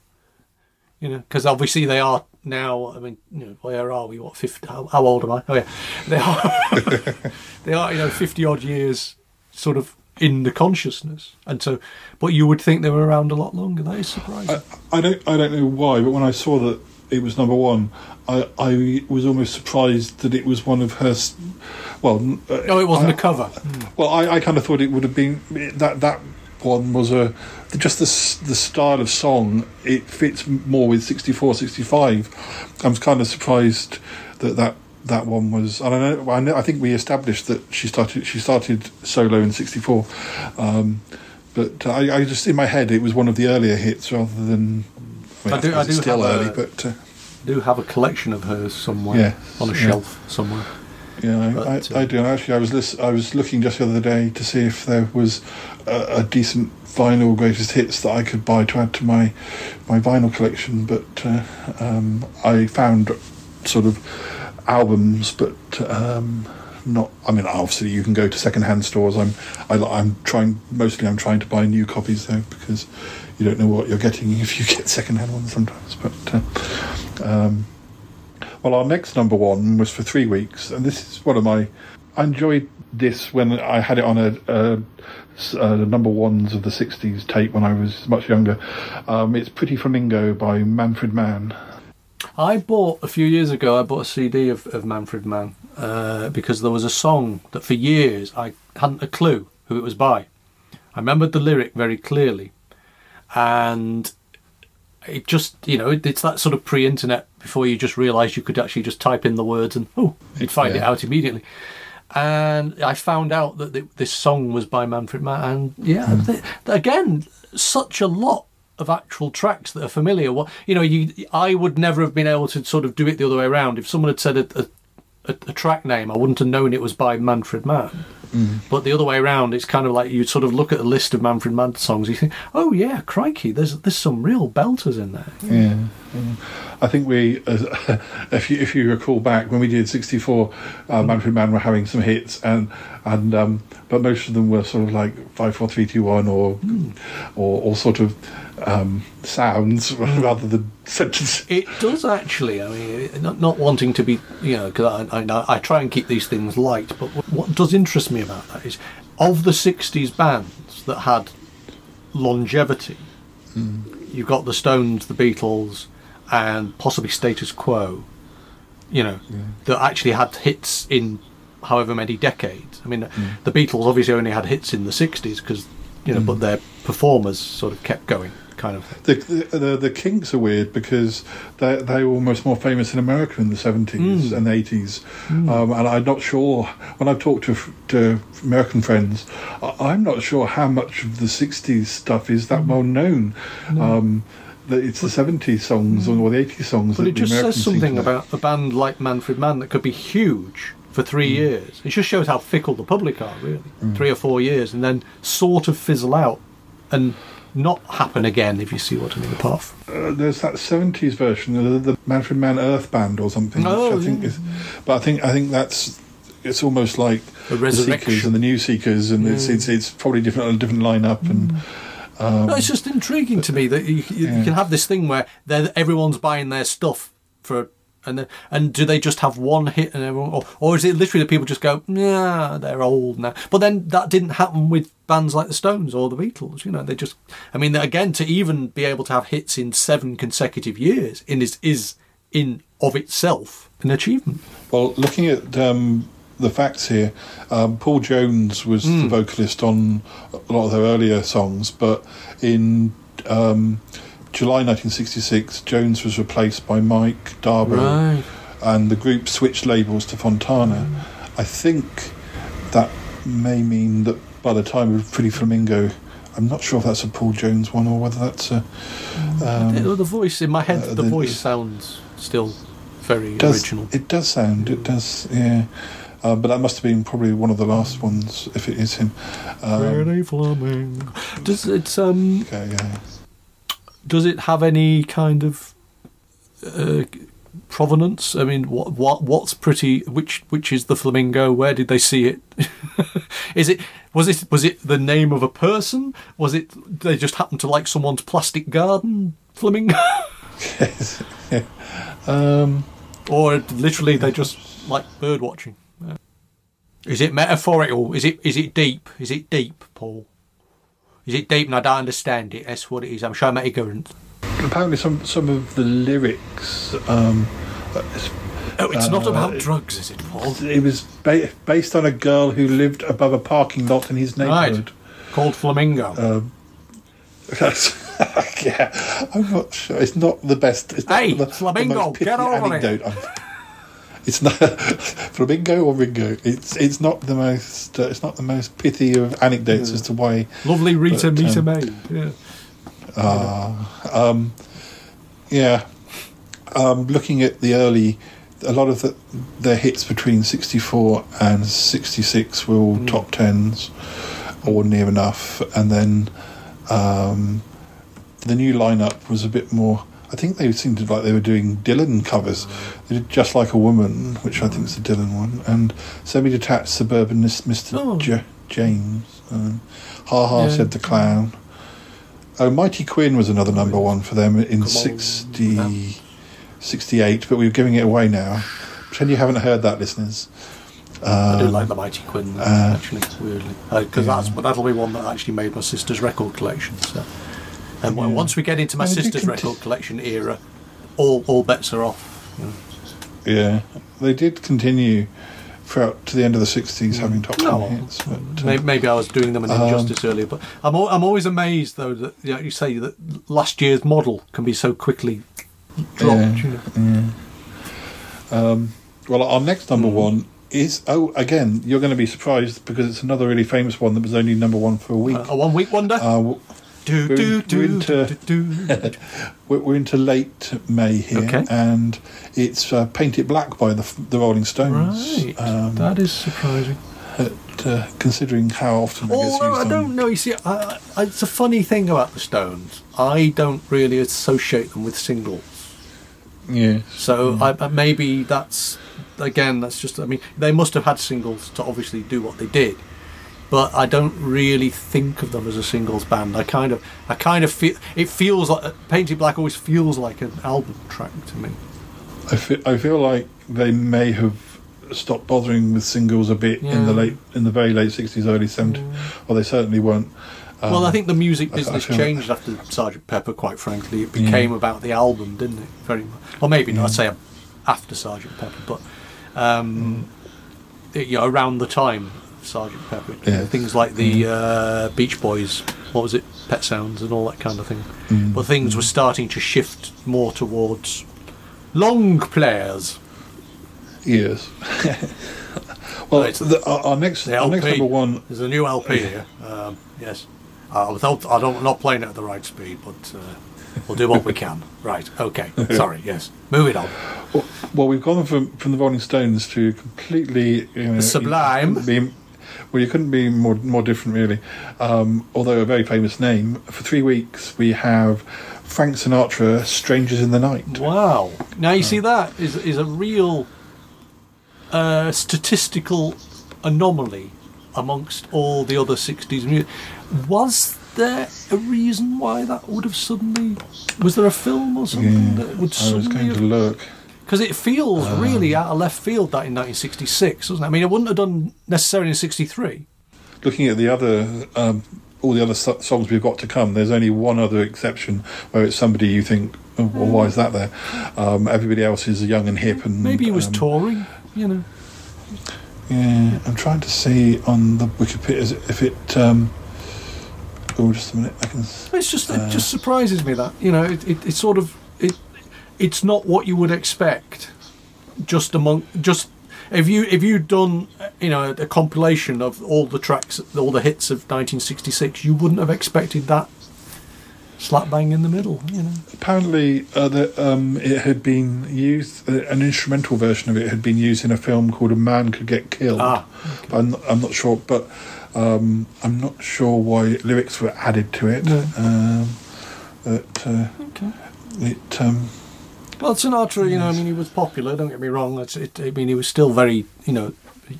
you know because obviously they are now i mean you know where are we? What 50 how, how old am i? Oh yeah. They are they are you know 50 odd years sort of in the consciousness. And so but you would think they were around a lot longer. That is surprising. I don't I don't know why, but when I saw that it was number one, I, I was almost surprised that it was one of her. Well, uh, no it wasn't I- a cover Well, I, I kind of thought it would have been that that one was a just the the style of song. It fits more with 64, 65. I was kind of surprised that that. That one was. I don't know. I, know, I think we established that she started. She started solo in '64, um, but I, I just in my head it was one of the earlier hits rather than. I, I do- I do still have early, a- but uh, do have a collection of hers somewhere Yeah, on a yeah. shelf somewhere. Yeah, I, But, I, uh, I do. Actually, I was lis- I was looking just the other day to see if there was a, a decent vinyl greatest hits that I could buy to add to my my vinyl collection, but uh, um, I found sort of albums, but um, not. I mean, obviously, you can go to second-hand stores. I'm I, I'm trying mostly. I'm trying to buy new copies though because you don't know what you're getting if you get second-hand ones sometimes. But uh, um, well, our next number one was for three weeks, and this is one of my. I enjoyed this when I had it on a, a, a number ones of the '60s tape when I was much younger. Um, it's "Pretty Flamingo" by Manfred Mann. I bought a few years ago. I bought a CD of, of Manfred Mann uh, because there was a song that for years I hadn't a clue who it was by. I remembered the lyric very clearly, and it just you know it's that sort of pre-internet before you just realise you could actually just type in the words and oh you'd find it out immediately. And I found out that th- this song was by Manfred Mann, and yeah, hmm. th- again, such a lot of actual tracks that are familiar. What you know, you I would never have been able to sort of do it the other way around. If someone had said a, a, a, a track name, I wouldn't have known it was by Manfred Mann. But the other way around, it's kind of like you sort of look at the list of Manfred Mann songs, you think, oh yeah, crikey, there's there's some real belters in there. Yeah, yeah. I think we, uh, if you if you recall back when we did '64, uh, Manfred Mann were having some hits, and and um, but most of them were sort of like five, four, three, two, one, or or, or sort of um, sounds rather than sentences. It does actually. I mean, not, not wanting to be, you know, because I, I, I try and keep these things light. But what, what does interest me about that is, of the '60s bands that had longevity, hmm. you've got the Stones, the Beatles, and possibly Status Quo. You know, that actually had hits in however many decades. I mean, hmm. the Beatles obviously only had hits in the '60s because, you know, but hmm. their performers sort of kept going, kind of. The, the the the Kinks are weird because they they were almost more famous in America in the seventies and eighties, um, and I'm not sure when I've talked to to American friends, I- I'm not sure how much of the '60s stuff is that well known. Um, that it's the '70s songs or the '80s songs. But it just says something about a band like Manfred Mann that could be huge for three Mm. years. It just shows how fickle the public are, really. Three or four years, and then sort of fizzle out and not happen again, if you see what I mean. Apart from uh, there's that seventies version, the, the Manfred Mann Earth Band or something. Oh, which I think yeah. is, but I think I think that's it's almost like the Seekers and the New Seekers, and it's, it's it's probably different a different lineup and. no, it's just intriguing to me that you, you, you can have this thing where everyone's buying their stuff for. And then, and do they just have one hit and everyone, or, or is it literally that people just go, yeah, they're old now? But then that didn't happen with bands like the Stones or the Beatles. You know, they just, I mean, again, to even be able to have hits in seven consecutive years in is is in of itself an achievement. Well, looking at um, the facts here, um, Paul Jones was Hmm. the vocalist on a lot of their earlier songs, but in um, July 1966, Jones was replaced by Mike d'Abo, Right. and the group switched labels to Fontana. I think that may mean that by the time of Pretty Flamingo, I'm not sure if that's a Paul Jones one or whether that's a. Um, the, the voice in my head, uh, the, the- voice sounds still very does, original. It does sound. It does. Yeah. Uh, but that must have been probably one of the last ones, if it is him. Um, Pretty Flamingo. Does it um okay, yeah. Does it have any kind of uh, provenance? I mean, what what what's pretty? Which which is the flamingo? Where did they see it? is it was it was it the name of a person? Was it they just happened to like someone's plastic garden flamingo? Um, or literally they just like bird watching? Is it metaphorical? Is it is it deep? Is it deep, Paul? Is it deep and I don't understand it? That's what it is. I'm showing my ignorance. apparently, some some of the lyrics. Um, it's- Oh, it's not Uh, about drugs, is it, Paul? it was ba- based on a girl who lived above a parking lot in his Right. neighbourhood. Called Flamingo. Um, That's, yeah, I'm not sure. It's not the best. It's not Hey, the, Flamingo, the most get over it. anecdote. I'm- It's not flamingo or Ringo. It's it's not the most. Uh, it's not the most pithy of anecdotes as to why. Lovely Rita but, Mita um, May. Yeah. um, yeah. Um, looking at the early, a lot of the, their hits between 64 and 66 were all top tens or near enough. And then um, the new lineup was a bit more. I think they seemed like they were doing Dylan covers. They did Just Like a Woman, which I think is a Dylan one, and Semi Detached Suburbanist Mr. Oh. J- James. Um, ha Ha Yeah. said the clown. Oh, Mighty Quinn was another number one for them in on. 60, 68, but we're giving it away now. Pretend you haven't heard that, listeners. I do Um, like the Mighty Quinn, uh, actually, weirdly. Because that's that'll be one that actually made my sister's record collection. So. And Yeah. once we get into my And sister's record collection era, all, all bets are off. know. Yeah, they did continue throughout to the end of the 60s having top 10 No, hits. But, uh, Maybe, maybe I was doing them an Um, injustice earlier, but I'm al- I'm always amazed though that you, know, you say that last year's model can be so quickly dropped. Yeah. You know. Um, well, our next number Mm. one is oh again you're going to be surprised because it's another really famous one that was only number one for a week. A one week wonder. Uh, w- do, we're- do, we're do, into- we're, into late May here, Okay. and it's uh, "Paint It Black" by the the Rolling Stones. Right, Um, that is surprising. uh, considering how often Although I don't know, you see, I, I, it's a funny thing about the Stones. I don't really associate them with singles. Yeah. So I, I- maybe that's again that's just I mean they must have had singles to obviously do what they did, but I don't really think of them as a singles band. I kind of I kind of feel it feels like Paint It Black always feels like an album track to me. I feel, I feel like they may have stopped bothering with singles a bit in the late in the very late 60s early 70s or they certainly weren't um, well, I think the music I- I business feel- changed after Sergeant Pepper. Quite frankly, it became about the album, didn't it? Very much, or maybe not. I'd say after Sergeant Pepper, but um, it- you know, around the time Sergeant Pepper, you know, Yeah. things like the uh, Beach Boys, what was it, Pet Sounds, and all that kind of thing. Mm. But things were starting to shift more towards long players. Yes. well Right. the, our, our next The our next number one is a new LP here. Um, yes, uh, without I don't not playing it at the right speed, but uh, we'll do what we can. Right? Okay. Sorry. Yes. Moving on. well, well we've gone from from the Rolling Stones to completely you know, Sublime. you couldn't be- well, you couldn't be more more different, really. Um, although a very famous name. For three weeks, we have Frank Sinatra, "Strangers in the Night." Wow. Now you see that is is a real uh, statistical anomaly amongst all the other '60s music. Was there a reason why that would have suddenly? Was there a film or something Yeah, that would suddenly? I was going to look. Because it feels really out of left field that in 1966, doesn't it? I mean, it wouldn't have done necessarily in '63. looking at the other um, all the other so- songs we've got to come. There's only one other exception where it's somebody you think, oh, well, why is that there? Um, everybody else is young and hip, and Maybe he was um, touring, you know. Yeah, I'm trying to see on the Wikipedia if it. Um, oh, just a minute. I can. It's just Uh, it just surprises me that you know it, it, it's sort of it it's not what you would expect just among just if you if you'd done you know a compilation of all the tracks all the hits of 1966 you wouldn't have expected that slap bang in the middle you know Apparently, uh, that um, it had been used. Uh, an instrumental version of it had been used in a film called "A Man Could Get Killed." Ah, But I'm, not, I'm not sure, but um, I'm not sure why lyrics were added to it. No. Um, but uh, okay it. Well Sinatra you know I mean he was popular don't get me wrong it, I mean he was still very you know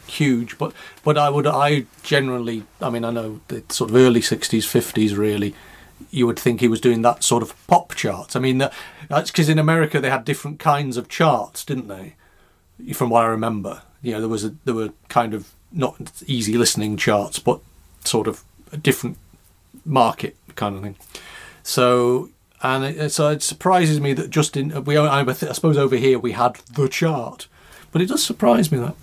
huge but but I would I generally I mean I know the sort of early 60s 50s really you would think he was doing that sort of pop charts. I mean, that- that's because in America they had different kinds of charts, didn't they? From what I remember, you know, there was a there were kind of not easy listening charts, but sort of a different market kind of thing. So and it, so it surprises me that just in we I, I suppose over here we had the chart, but it does surprise me that.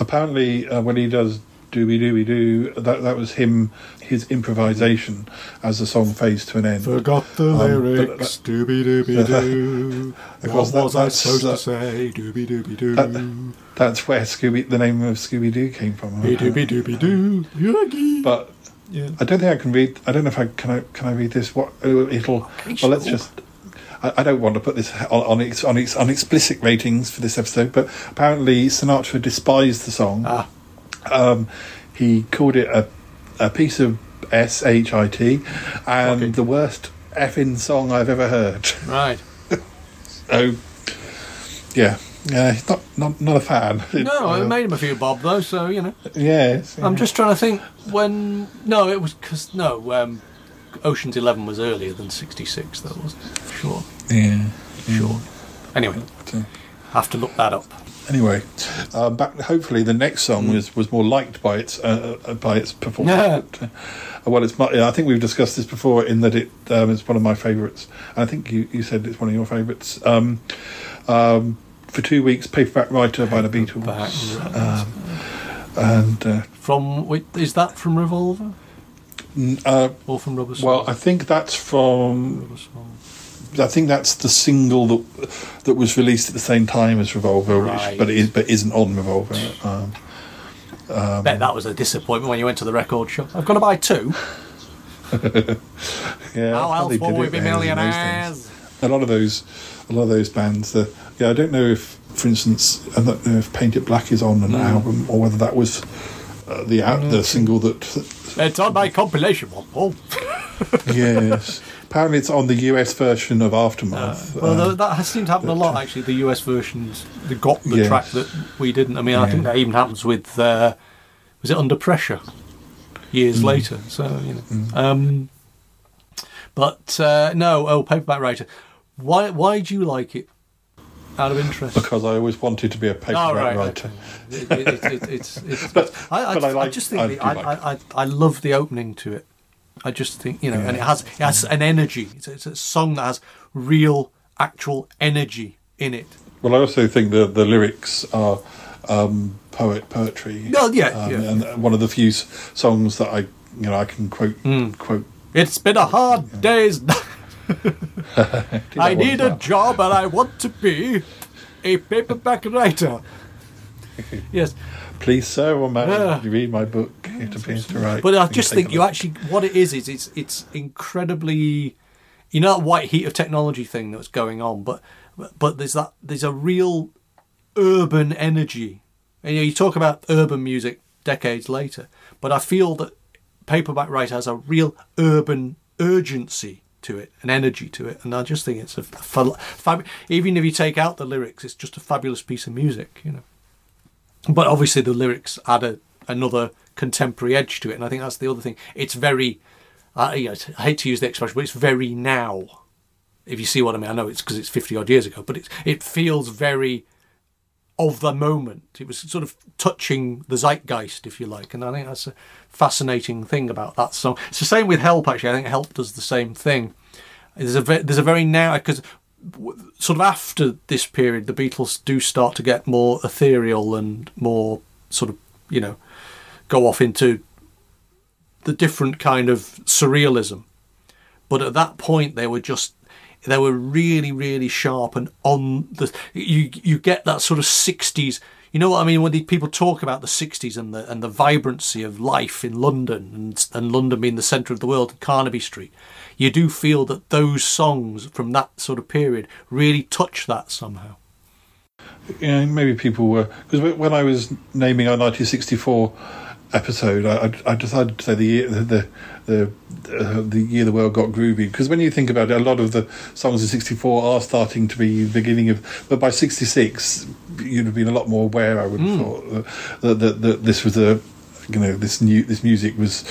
apparently, uh, when he does "Dooby Dooby Doo," that that was him, his improvisation as the song fades to an end. Forgot the Um, lyrics, dooby dooby doo. Of course, What was I that's, supposed uh, to say? Dooby dooby doo. That- That's where Scooby, the name of Scooby Doo came from. Dooby dooby doo. Yogi. But yeah. I don't think I can read. I don't know if I can. I can I read this? What uh, it'll. Well, let's just. I, I don't want to put this on on, ex, on, ex, on explicit ratings for this episode, but apparently Sinatra despised the song. Ah. Um, he called it a a piece of s h i t, and Okay. the worst effing song I've ever heard. Right. So, yeah, yeah, he's not not not a fan. No, Uh, it made him a few bob though, so you know. Yes, I'm just trying to think when. No, it was because no. Um, Ocean's Eleven was earlier than '66, though, it? Sure, yeah. sure. Anyway, uh, have to look that up. Anyway, uh, back. Hopefully, the next song was, was more liked by its uh, uh, by its performance. Yeah. Uh, well, it's. my- I think we've discussed this before in that it um, is one of my favourites. I think you, you said it's one of your favourites. Um, um, for two weeks, Paperback Writer by the Beatles, um, and uh, From wait, is that from Revolver uh, or from Rubber Soul? well, I think that's from. I think that's the single that that was released at the same time as Revolver, Right. which, but it is, but isn't on Revolver. Um, Bet that was a disappointment when you went to the record shop. I've got to buy two. Yeah, How else will we be then in those millionaires? A lot of those, a lot of those bands. The, yeah, I don't know if, for instance, I don't know if Paint It Black is on an Mm. album or whether that was uh, the out the single that. It's on my compilation one, Paul. yes, apparently it's on the US version of Aftermath. Well, um, that has seemed to happen a lot actually. The US versions they got the Yes. track that we didn't. I mean, I think that even happens with uh, was it Under Pressure years later. So you know, um, but uh, no, oh, Paperback Writer. Why? Why do you like it? Out of interest. because I always wanted to be a paperback Oh, right, writer. It, it, it, it, it's, it's, But- I, I, but I I just think the, I, like I, I, love the opening to it. I just think you know, and it has it has an energy. It's, a- it's a song that has real, actual energy in it. Well, I also think the the lyrics are um, poet poetry. Well, yeah, um, yeah. and one of the few songs that I you know I can quote Hmm. quote. It's been a hard day's. night. I need a job and I want to be a paperback writer. yes, Please, sir or madam, Yeah. Uh, you read my book. It appears to write. but I just think you actually what it is is it's it's incredibly, you know, that white heat of technology thing that's going on, but but there's that there's a real urban energy, and you, know, you talk about urban music decades later, but I feel that paperback writer has a real urban urgency to it, an energy to it, and I just think it's a fa- fab- even if you take out the lyrics, it's just a fabulous piece of music, you know. But obviously the lyrics add a, another contemporary edge to it, and I think that's the other thing. It's very, uh, you know, I hate to use the expression, but it's very now. If you see what I mean, I know it's because it's fifty odd years ago, but it it feels very of the moment. It was sort of touching the zeitgeist, if you like, and I think that's a fascinating thing about that song. It's the same with Help. Actually, I think Help does the same thing. There's a ve- there's a very now because sort of after this period, the Beatles do start to get more ethereal and more sort of you know go off into the different kind of surrealism. But at that point, they were just they were really really sharp and on the you you get that sort of 60s you know what I mean? When people talk about the 60s and the and the vibrancy of life in London and and London being the center of the world Carnaby Street you do feel that those songs from that sort of period really touch that somehow. Yeah, maybe people were because when I was naming our 1964 episode, I, I decided to say the year the the uh, the year the world got groovy because when you think about it, a lot of the songs in '64 are starting to be the beginning of. But by '66, you'd have been a lot more aware. I would have thought that, that, that this was a you know this new this music was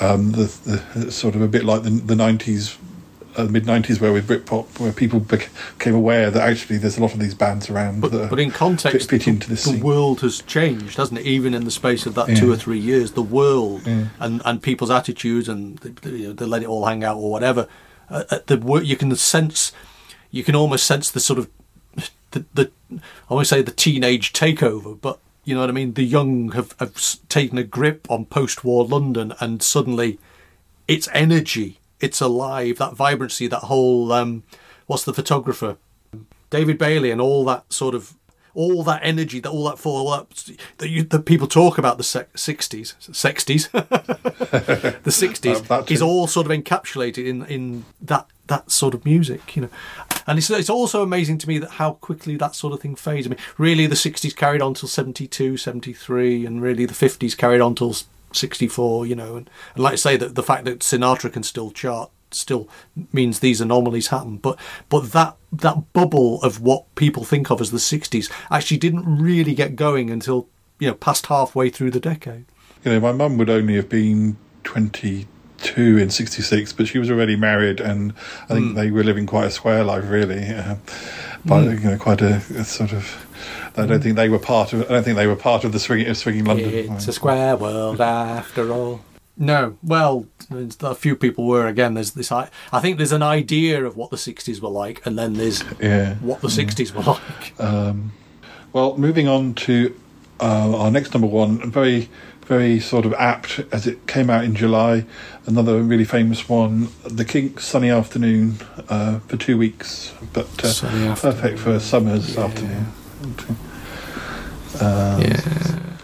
um, the, the sort of a bit like the the '90s uh, mid '90s were with Britpop, where people became aware that actually there's a lot of these bands around. But, that but in context, fit, fit the, into this the scene. world has changed, hasn't it? Even in the space of that Yeah. two or three years, the world Yeah. and, and people's attitudes and they, you know, they let it all hang out or whatever. Uh, uh, the wor- you can sense, you can almost sense the sort of the, the I want to say the teenage takeover, but you know what I mean. The young have, have taken a grip on post-war London, and suddenly its energy, it's alive. That vibrancy, that whole um, what's the photographer, David Bailey, and all that sort of all that energy, that all that for all that you, that people talk about the sixties, sixties, the sixties is all sort of encapsulated in in that that sort of music, you know. And it's it's also amazing to me that how quickly that sort of thing fades. I mean, really, the sixties carried on till 72, 73, and really the fifties carried on till 64, you know. And, and like I say, that the fact that Sinatra can still chart still means these anomalies happen. But but that that bubble of what people think of as the 60s actually didn't really get going until you know past halfway through the decade. you know, my mum would only have been 22 in 66, but she was already married, and I think they were living quite a square life, really. Uh, but, you know, quite a, a sort of. I don't think they were part of. I don't think they were part of the swinging of swinging London. It's a square world after all. No, well, a few people were. Again, there's this. I, I think there's an idea of what the '60s were like, and then there's Yeah. what the '60s were like. Well, moving on to uh, our next number one, very, very sort of apt as it came out in July. Another really famous one, The Kinks' "Sunny Afternoon" uh, for two weeks, but uh, perfect for summer's afternoon. Um,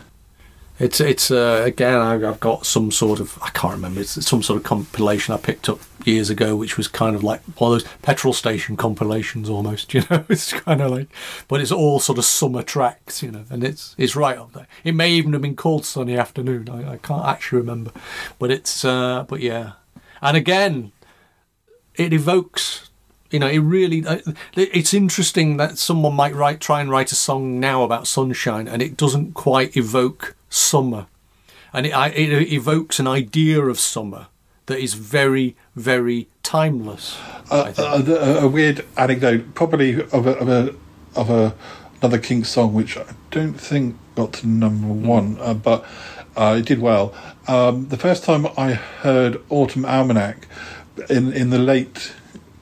It's it's uh, again I've, I've got some sort of I can't remember it's some sort of compilation I picked up years ago which was kind of like one of those petrol station compilations almost you know? It's kind of like but it's all sort of summer tracks you know and it's it's right up there. It may even have been called Sunny Afternoon I, I can't actually remember but it's uh, but yeah. And again it evokes you know it really uh, it's interesting that someone might write try and write a song now about sunshine and it doesn't quite evoke summer and it, it evokes an idea of summer that is very very timeless think. a, weird anecdote, probably of a of a of a another Kinks song, which I don't think got to number Hmm. one, uh, but uh, it did well. Um, the first time I heard Autumn Almanac in in the late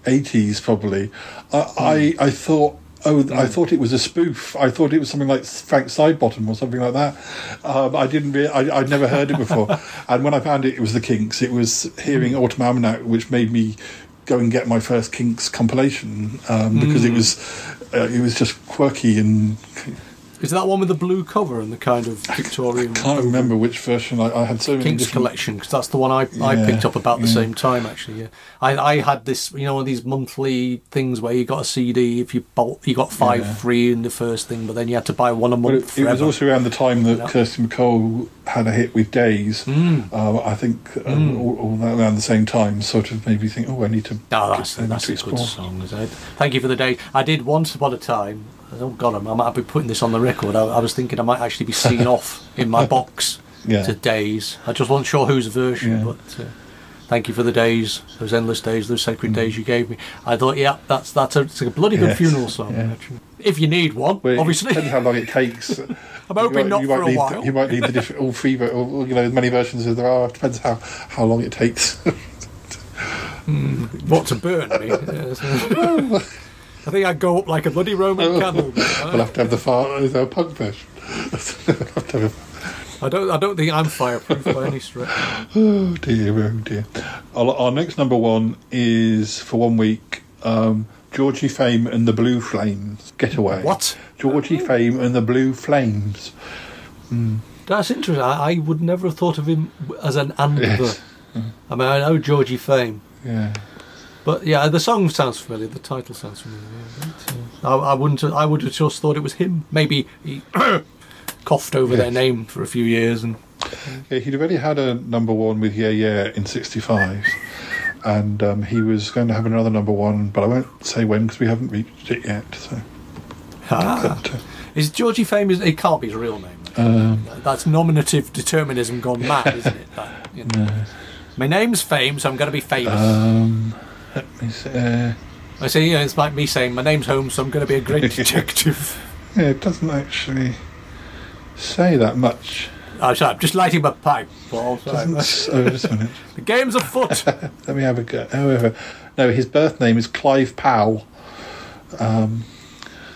eighties, probably, I, Hmm. I I thought. Oh, I thought it was a spoof. I thought it was something like Frank Sidebottom or something like that. Um, I didn't. Re- I, I'd never heard it before, and when I found it, it was the Kinks. It was hearing Hmm. Autumn Almanac, which made me go and get my first Kinks compilation um, because Hmm. it was uh, it was just quirky and is that one with the blue cover and the kind of Victorian I can't remember which version I, I had so many Kinks different- collection because that's the one I, I picked up about the yeah. same time actually. Yeah, I, I had this you know one of these monthly things where you got a CD if you bought you got five Yeah. free in the first thing, but then you had to buy one a month. it, it was also around the time that Yeah. Kirsty MacColl had a hit with Days. Hmm. Uh, I think um, all, all that around the same time sort of made me think, oh, I need to. Oh, that's, need that's a good song. Thank you for the day. I did once upon a time. Oh God, I might be putting this on the record. I, I was thinking I might actually be seen off in my box Yeah. to Days. I just wasn't sure whose version, Yeah. but uh, Thank you for the days, those endless days, those sacred days you gave me. I thought, yeah, that's that's a, it's a bloody good Yes, funeral song. yeah. actually. If you need one, Well, obviously. depends how long it takes. I'm hoping not for a while. You might need the different, all three, all, you know, as many versions as there are. It depends how, how long it takes. What to burn me? I think I'd go up like a bloody Roman oh. candle. Uh, we'll have to have the far, the punk version. We'll have to have a- I don't. I don't think I'm fireproof by any stretch. Oh dear, oh dear. Our, our next number one is for one week. Um, Georgie Fame and the Blue Flames. Getaway. What? Georgie oh. Fame and the Blue Flames. Hmm. That's interesting. I, I would never have thought of him as an and Yes. the. Hmm. I mean, I know Georgie Fame, Yeah. But yeah, the song sounds familiar. The title sounds familiar. yeah, but, uh, I, I wouldn't. I would have just thought it was him. Maybe he coughed over their name for a few years, and Yeah, he'd already had a number one with Yeah Yeah in '65, and um, he was going to have another number one, but I won't say when because we haven't reached it yet. So, Ah. but, uh, is Georgie Fame? Is it can't be his real name. um, That's nominative determinism gone mad, isn't it? That, you know. My name's Fame, so I'm going to be famous. um, let me see. Uh, I say, you know, it's like me saying, my name's Holmes, so I'm going to be a great detective. yeah, it doesn't actually say that much. oh, sorry, I'm just lighting my pipe. Paul, Doesn't, oh, just a minute. the game's afoot. Let me have a go. However, no, his birth name is Clive Powell.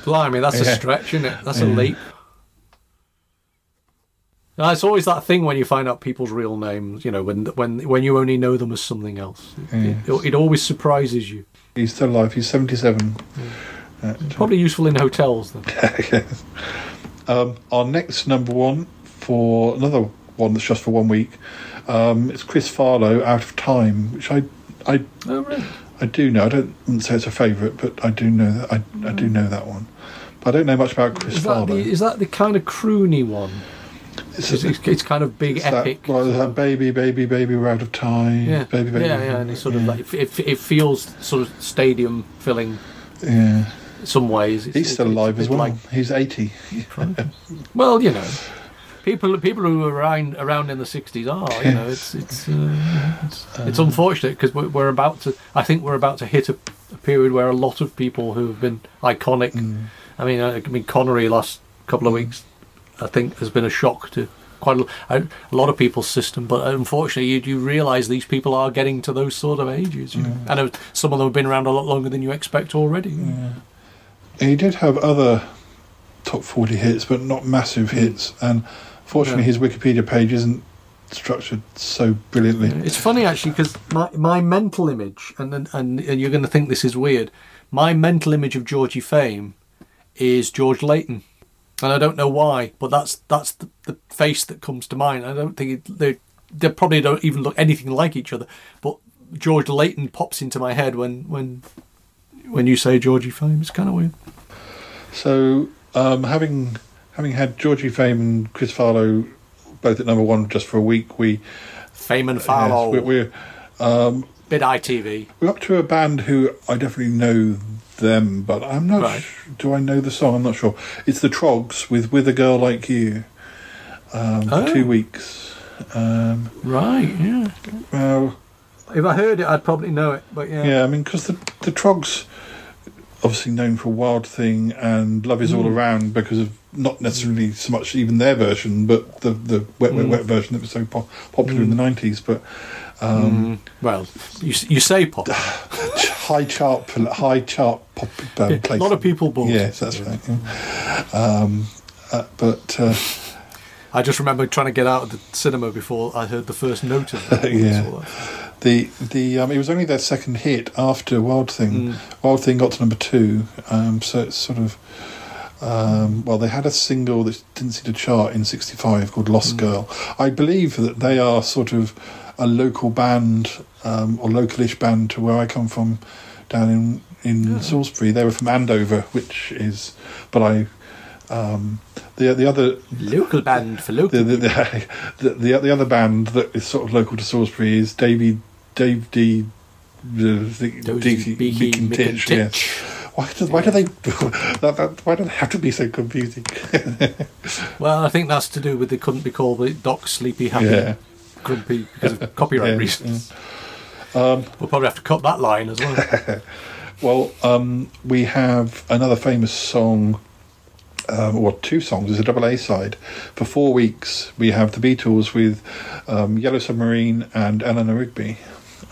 Blimey, that's a stretch, isn't it? That's a leap. No, it's always that thing when you find out people's real names. You know, when when when you only know them as something else, it, it, it always surprises you. He's still alive. He's 77. Uh, Probably useful in hotels. Then. yes. um, our next number one for another one that's just for one week. Um, it's Chris Farlowe, Out of Time, which I, I, Oh, right. I do know. I don't say it's a favourite, but I do know that. I, I do know that one. But I don't know much about Chris Is Farlowe. the, is that the kind of croony one? It's, It's, it's, it's kind of big, it's that, epic. well, that baby, baby, baby, we're out of time. yeah, baby, baby. yeah, yeah, and it's sort of like it, it feels sort of stadium filling. yeah. in Some ways, He's still alive as well. Like, He's 80. well, you know, people people who were around around in the '60s are. You know, it's it's uh, it's, it's unfortunate because we're, we're about to. I think we're about to hit a, a period where a lot of people who have been iconic. Mm. I mean, I, I mean Connery last couple of weeks. I think has been a shock to quite a, a lot of people's system. But unfortunately, you, you realise these people are getting to those sort of ages. You know, and uh, some of them have been around a lot longer than you expect already. He did have other top 40 hits, but not massive hits. And fortunately, No. his Wikipedia page isn't structured so brilliantly. It's funny actually because my, my mental image, and, and and you're going to think this is weird. My mental image of Georgie Fame is George Layton, and I don't know why, but that's that's the, the face that comes to mind. I don't think it, they they probably don't even look anything like each other, but George Layton pops into my head when when when you say Georgie Fame. It's kind of weird. So, um, having having had Georgie Fame and Chris Farlowe both at number one just for a week, we Fame and yes, we're, we're bit ITV. we're up to a band who I definitely know them, but I'm not. Right. Sh- do I know the song? I'm not sure. It's the Troggs with "With a Girl Like You." Um, for Oh. two weeks. Um, Right, yeah. well, If I heard it, I'd probably know it, but yeah. Yeah, I mean, because the the Troggs, obviously known for Wild Thing and Love Is All Around, because of not necessarily so much even their version, but the the Wet Wet Wet version that was so po- popular in the nineties. But um, Well, you you say pop. high chart high chart pop um, a place. lot of people bought it. Yes, that's right. yeah. Um, uh, but uh, I just remember trying to get out of the cinema before I heard the first note of it. Yeah. The the um, it was only their second hit after Wild Thing. Mm. Wild Thing got to number two, um, so it's sort of um, well, they had a single that didn't seem to chart in '65 called "Lost Mm. Girl." I believe that they are sort of a local band um, or localish band to where I come from, down in in Salisbury. They were from Andover, which is, but I. Um, the the other Local band for local. the the, the the the other band that is sort of local to Salisbury is Davy Dave Dee. The, the, Dozy, Beaky, Beaky Mick and Titch, yes. Titch. Why do, why do they that, that, why do they have to be so confusing? Well, I think that's to do with they couldn't be called the Doc Sleepy Happy Yeah. Grumpy because of copyright Yeah, reasons. we'll probably have to cut that line as well. Well, um, we have another famous song, um, or two songs, It's a double A side. For four weeks, we have the Beatles with um, Yellow Submarine and Eleanor Rigby.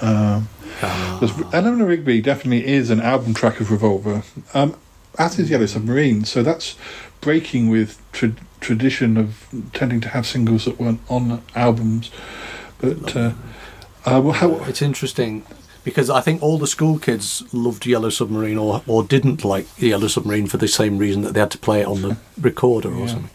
Um, 'cause Eleanor Rigby definitely is an album track of Revolver, um, as is Yellow Submarine. So that's breaking with tra- tradition of tending to have singles that weren't on albums. But uh, uh, well, how, it's interesting because I think all the school kids loved Yellow Submarine or, or didn't like Yellow Submarine for the same reason that they had to play it on the recorder or something.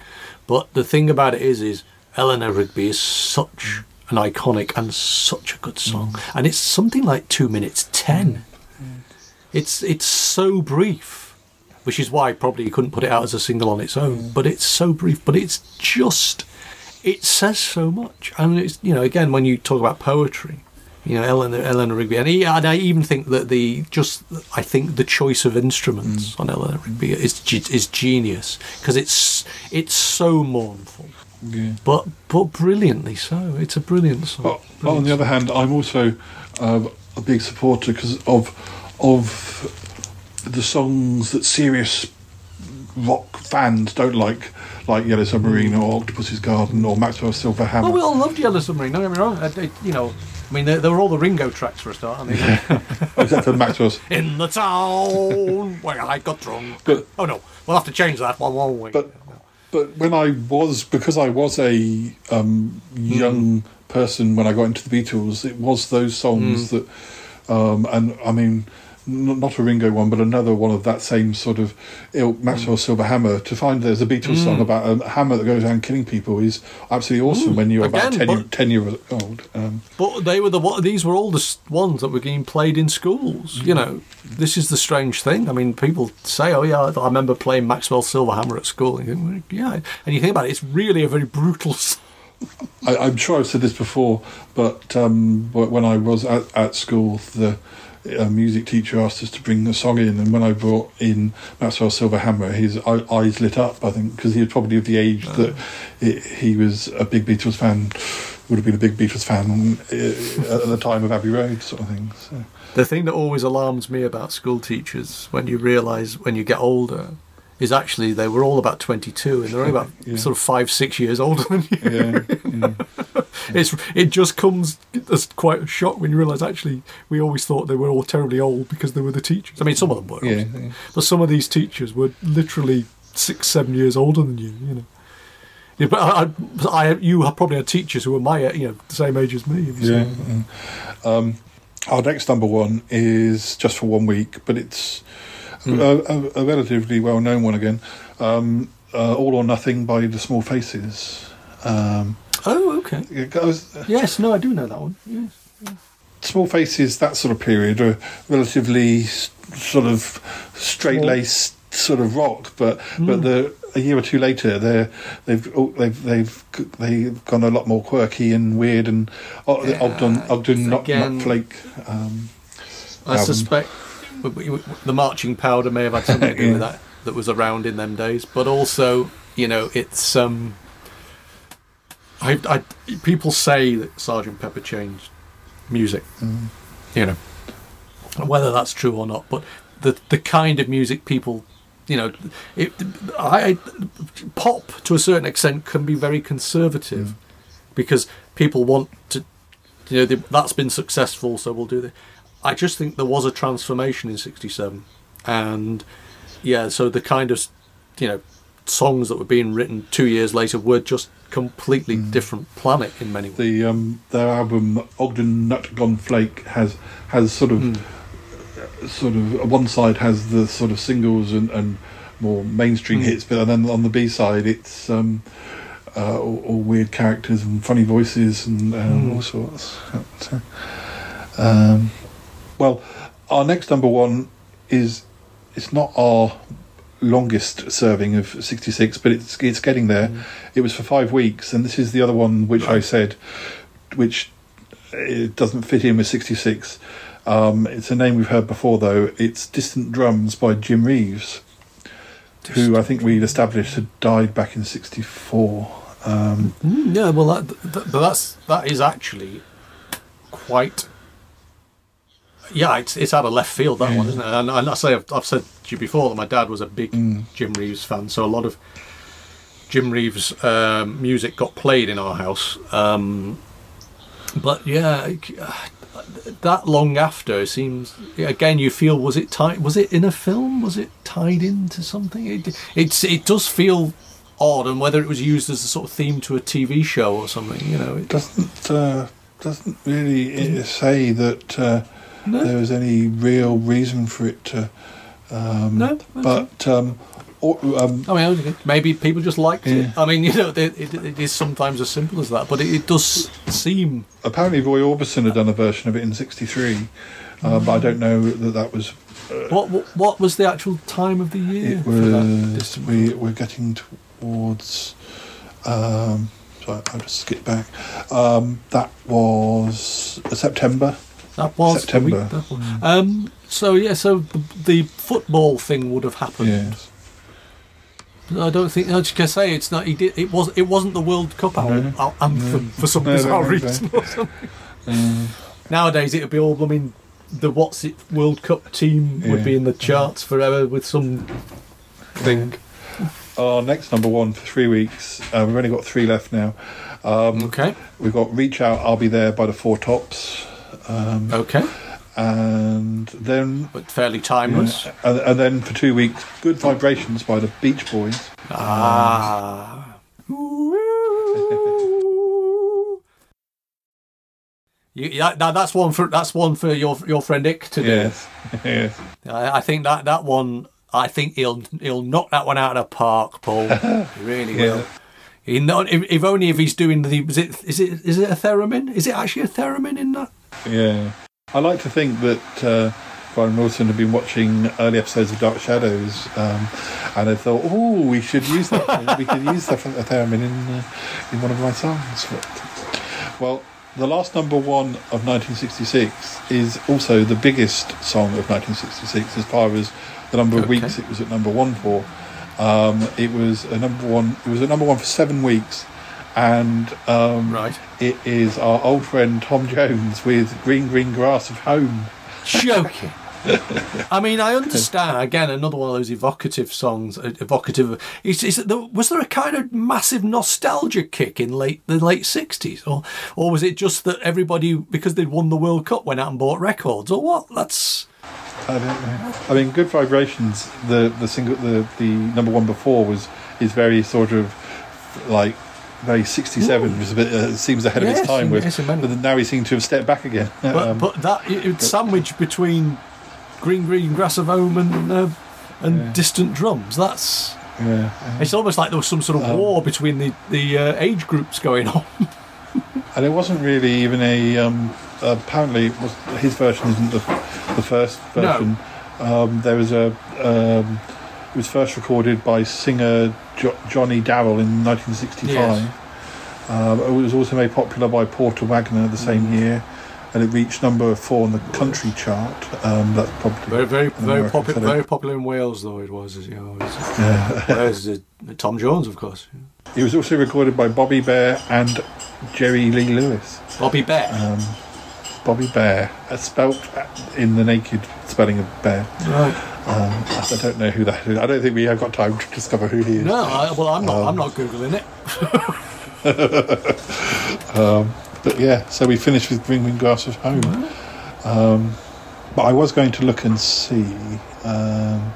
But the thing about it is, is Eleanor Rigby is such an iconic and such a good song, and it's something like two minutes ten. It's it's so brief, which is why probably you couldn't put it out as a single on its own. But it's so brief, but it's just it says so much, and it's you know again when you talk about poetry, you know Eleanor Eleanor Rigby, and, he, and I even think that the just I think the choice of instruments on Eleanor Rigby is is genius because it's it's so mournful, yeah. but but brilliantly so. It's a brilliant song. But, but on Brilliant the other hand, I'm also uh, a big supporter because of of the songs that serious rock fans don't like, like Yellow Submarine or Octopus's Garden or Maxwell Silver Hammer. Well, we all loved Yellow Submarine. Don't get me wrong. It- you know, I mean, they, they were all the Ringo tracks for a start, aren't they? Except for Maxwell's. In the town where I got drunk. But- oh no, we'll have to change that one, won't we? But but when I was because I was a um, young person when I got into the Beatles, it was those songs that, um, and I mean, not a Ringo one, but another one of that same sort of ilk, Maxwell Silver Hammer. To find there's a Beatles song about a hammer that goes around killing people is absolutely awesome when you're about 10, but- 10 years old. Um, But they were the these were all the ones that were being played in schools. You know, this is the strange thing. I mean, people say, "Oh yeah, I remember playing Maxwell Silverhammer at school." And you think, yeah, and you think about it, it's really a very brutal. I'm sure I've said this before, but um, when I was at, at school, the uh, music teacher asked us to bring a song in, and when I brought in Maxwell Silverhammer, his eyes lit up. I think because he was probably of the age that it, he was a big Beatles fan, would have been a big Beatles fan uh, at the time of Abbey Road, sort of thing. So. The thing that always alarms me about school teachers when you realise when you get older is actually they were all about 22 and they're only about Yeah. sort of five, six years older than you. Yeah, yeah. It's it just comes as quite a shock when you realise actually we always thought they were all terribly old because they were the teachers. I mean, some of them were, Yeah, but some of these teachers were literally six, seven years older than you. You know. Yeah, but I, I, you have probably had teachers who were my, you know, the same age as me. Yeah. Um, our next number one is just for one week, but it's a, a, a relatively well known one again. Um, uh, All or Nothing by The Small Faces. Um, Oh, okay. it goes, Yes, no, I do know that one. Yes. Small Faces, that sort of period, are relatively sort of straight laced sort of rock, but but the a year or two later, they're they've oh, they've they've they've gone a lot more quirky and weird and Yeah, Ogden Ogden Nut, again- Flake. Um, I album. suspect the marching powder may have had something to do with that that was around in them days, but also you know it's um. I, I people say that Sergeant Pepper changed music, you know, whether that's true or not, but the the kind of music people, you know, it, I pop to a certain extent can be very conservative because people want to you know they, that's been successful so we'll do this i just think there was a transformation in 67 and yeah so the kind of you know songs that were being written two years later were just completely different planet in many ways. The um, their album Ogden Nut Gone Flake has has sort of sort of one side has the sort of singles and, and more mainstream hits, but then on the B side it's um, uh, all, all weird characters and funny voices and um, all sorts. So, um, well, our next number one is it's not our longest serving of 66 but it's it's getting there. It was for 5 weeks and this is the other one which I said which it doesn't fit in with 66 um, it's a name we've heard before though. It's Distant Drums by Jim Reeves who I think we'd established had died back in 64 um, Mm, yeah well that, that, but that's that is actually quite yeah, it's it's out of left field that one, isn't it? And, and I say I've, I've said to you before that my dad was a big Jim Reeves fan, so a lot of Jim Reeves um, music got played in our house. Um, but yeah, that long after it seems again you feel was it tied was it in a film was it tied into something it it's it does feel odd and whether it was used as a sort of theme to a TV show or something you know it, doesn't uh, doesn't really uh, say that uh, No. there was any real reason for it to. Um, No, but um, or, um, I mean, maybe people just liked Yeah. it. I mean, you know, it, it, it is sometimes as simple as that, but it, it does seem. apparently Roy Orbison had done a version of it in '63, uh, but I don't know that that was. What, what what was the actual time of the year It for that? was. We we're getting towards. Um, sorry, I'll just skip back. Um, that was September. That was September. week that was- Um. So yeah. So the, the football thing would have happened. Yes. I don't think. I gonna say it's not. He did. It was. It wasn't the World Cup No. anthem for some No, no, bizarre no, no. reason. Or something. Um, Nowadays, it'd be all. I mean, the what's it World Cup team would be in the charts forever with some thing. Our next number one for three weeks. Uh, we've only got three left now. Um, Okay. We've got "Reach Out, I'll Be There" by the Four Tops, um, Okay. and then But fairly timeless. yeah, and, and then for two weeks, "Good Vibrations" by the Beach Boys. Ah. You, yeah, that, that's one for that's one for your your friend Ikk to do. Yes, yes. I, I think that that one. I think he'll he'll knock that one out of the park, Paul. he really Yeah. will. He not if, if only if he's doing the is it is it is it a theremin? Is it actually a theremin in that? Yeah, I like to think that uh, Brian Wilson had been watching early episodes of Dark Shadows, um, and I thought, oh, we should use that. we could use that for a theremin in uh, in one of my songs. But, well, the last number one of 1966 is also the biggest song of 1966 as far as the number of Okay. weeks it was at number one for. Um, it was a number one. It was a number one for seven weeks, and um, Right. it is our old friend Tom Jones with Green Green Grass of Home. Joking. I mean, I understand. Again, another one of those evocative songs. uh, Evocative. Is, is was there a kind of massive nostalgia kick in late the late sixties, or or was it just that everybody because they'd won the World Cup went out and bought records, or what? That's I don't know. I mean, Good Vibrations, the the single, the the number one before was is very sort of like very sixty seven. Was a bit uh, seems ahead of its time with, yes, but now he seemed to have stepped back again. but Um, but that it, it's sandwiched between Green Green Grass of Home and uh, and Distant Drums. That's yeah. it's almost like there was some sort of Um, war between the the uh, age groups going on. and it wasn't really even a. Um, apparently, was, his version isn't the the first No. version. Um, there was a. It was first recorded by singer jo- Johnny Darrell in 1965. Yes. Um, it was also made popular by Porter Wagoner the same Mm. year, and it reached number four on the country chart. Um, that's probably Very, very, very popular. Very popular in Wales, though it was. You know, Whereas uh, Tom Jones, of course, It was also recorded by Bobby Bare and Jerry Lee Lewis. Bobby Bare. Um, Bobby Bare, spelt in the naked spelling of Bare. right. Um, I don't know who that is. I don't think we have got time to discover who he is. No, I, well, I'm not. I'm Um, not googling it. But yeah, so we finished with Green Green Grass of Home. Um, but I was going to look and see, um,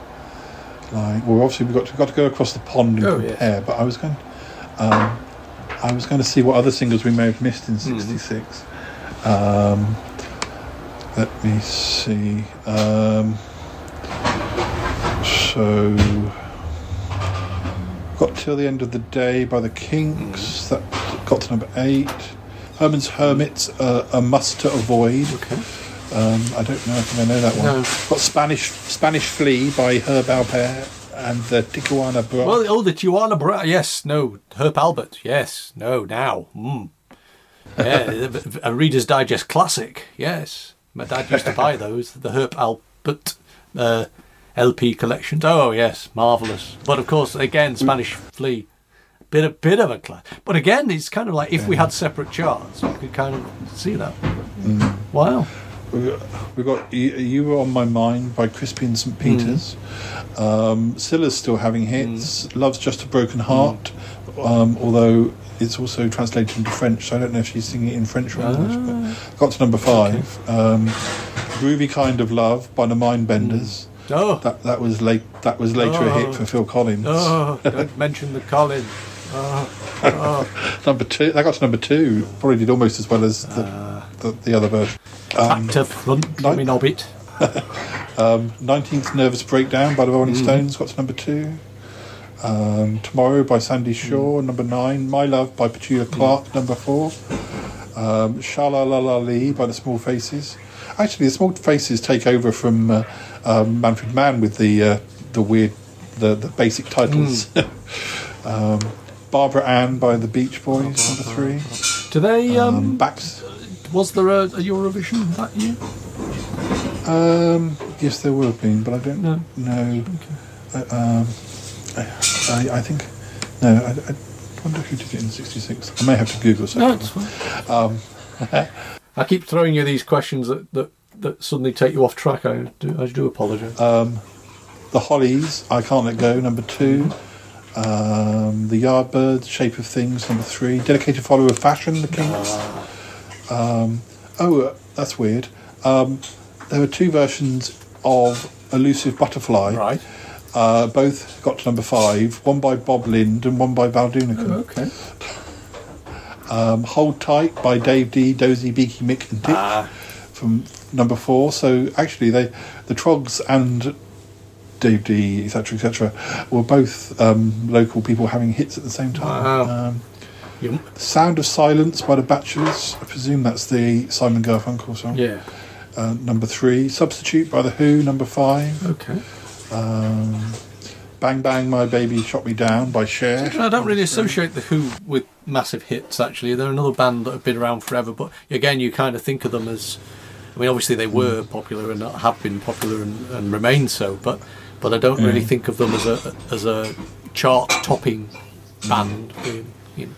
like, well, obviously we got to got to go across the pond and Oh, compare. But I was going, um, I was going to see what other singles we may have missed in Mm-hmm. '66. Um, let me see. Um, so got till the end of the day by the Kinks. That got to number eight. Herman's Hermits, uh, a must to avoid. Okay. Um, I don't know. if I know that one. No. Got Spanish Spanish Flea by Herb Alpert and the Tijuana Bra. Well, oh, the Tijuana Bra. Yes, no. Herb Alpert. Yes, no. Now. Mm. Yeah, a Reader's Digest classic. Yes, my dad used to buy those. The Herb Alpert uh, LP collections. Oh yes, marvelous. But of course, again, Spanish Flea. Bit a bit of a class. But again, it's kind of like if we had separate charts, we could kind of see that. Wow. we've got, you, Were on My Mind by Crispian St. Peters. Um, Cilla's still having hits. Love's Just a Broken Heart, um, although it's also translated into French, so I don't know if she's singing it in French or English. But ah. got to number five. Um, Groovy Kind of Love by the Mindbenders. Mm. Oh, That that was late. That was later a Oh. hit for Phil Collins. oh, don't mention the Colin. Oh, oh. Number two. That got to number two. Probably did almost as well as the, ah. the, the other version. Um, Back to front, coming of it. Nineteenth Nervous Breakdown by the Rolling mm. Stones got to number two. Um, Tomorrow by Sandie Shaw, number nine. My Love by Petula Clark, number four. Um, Shala La La Lee by the Small Faces. Actually, the Small Faces take over from uh, um, Manfred Mann with the uh, the weird the, the basic titles. um, Barbara Ann by the Beach Boys, number three. Do they? Um, Um, Backs. was there a, a Eurovision that year? Um, yes, there would have been, but I don't No. know. I, um, I, I think no. I, I wonder who did it in '66. I may have to Google No, something. it's fine. Um, I keep throwing you these questions that, that, that suddenly take you off track. I do, I do apologise. um, the Hollies, I can't let go. Number two. Um, the Yardbirds, Shape of Things. Number three. Dedicated follower of fashion. The Kinks. Um, oh, uh, that's weird. Um, there were two versions of Elusive Butterfly. right. Uh, both got to number five. One by Bob Lind and one by Val Doonican. Okay. Um, Hold Tight by Dave Dee, Dozy, Beaky, Mick, and Dick Ah. from number four. So actually, they the Troggs and Dave Dee, etc., etc., were both um, local people having hits at the same time. Wow. Um, You, Sound of Silence by the Bachelors. I presume that's the Simon Garfunkel song. yeah. Uh, number three. Substitute by the Who. Number five. Okay. Um, Bang Bang My Baby Shot Me Down by Cher. I don't really associate the Who with massive hits. Actually, they're another band that have been around forever. But again, you kind of think of them as. I mean, obviously they were popular and have been popular and, and remain so. But but I don't really think of them as a as a chart topping band. being, You know.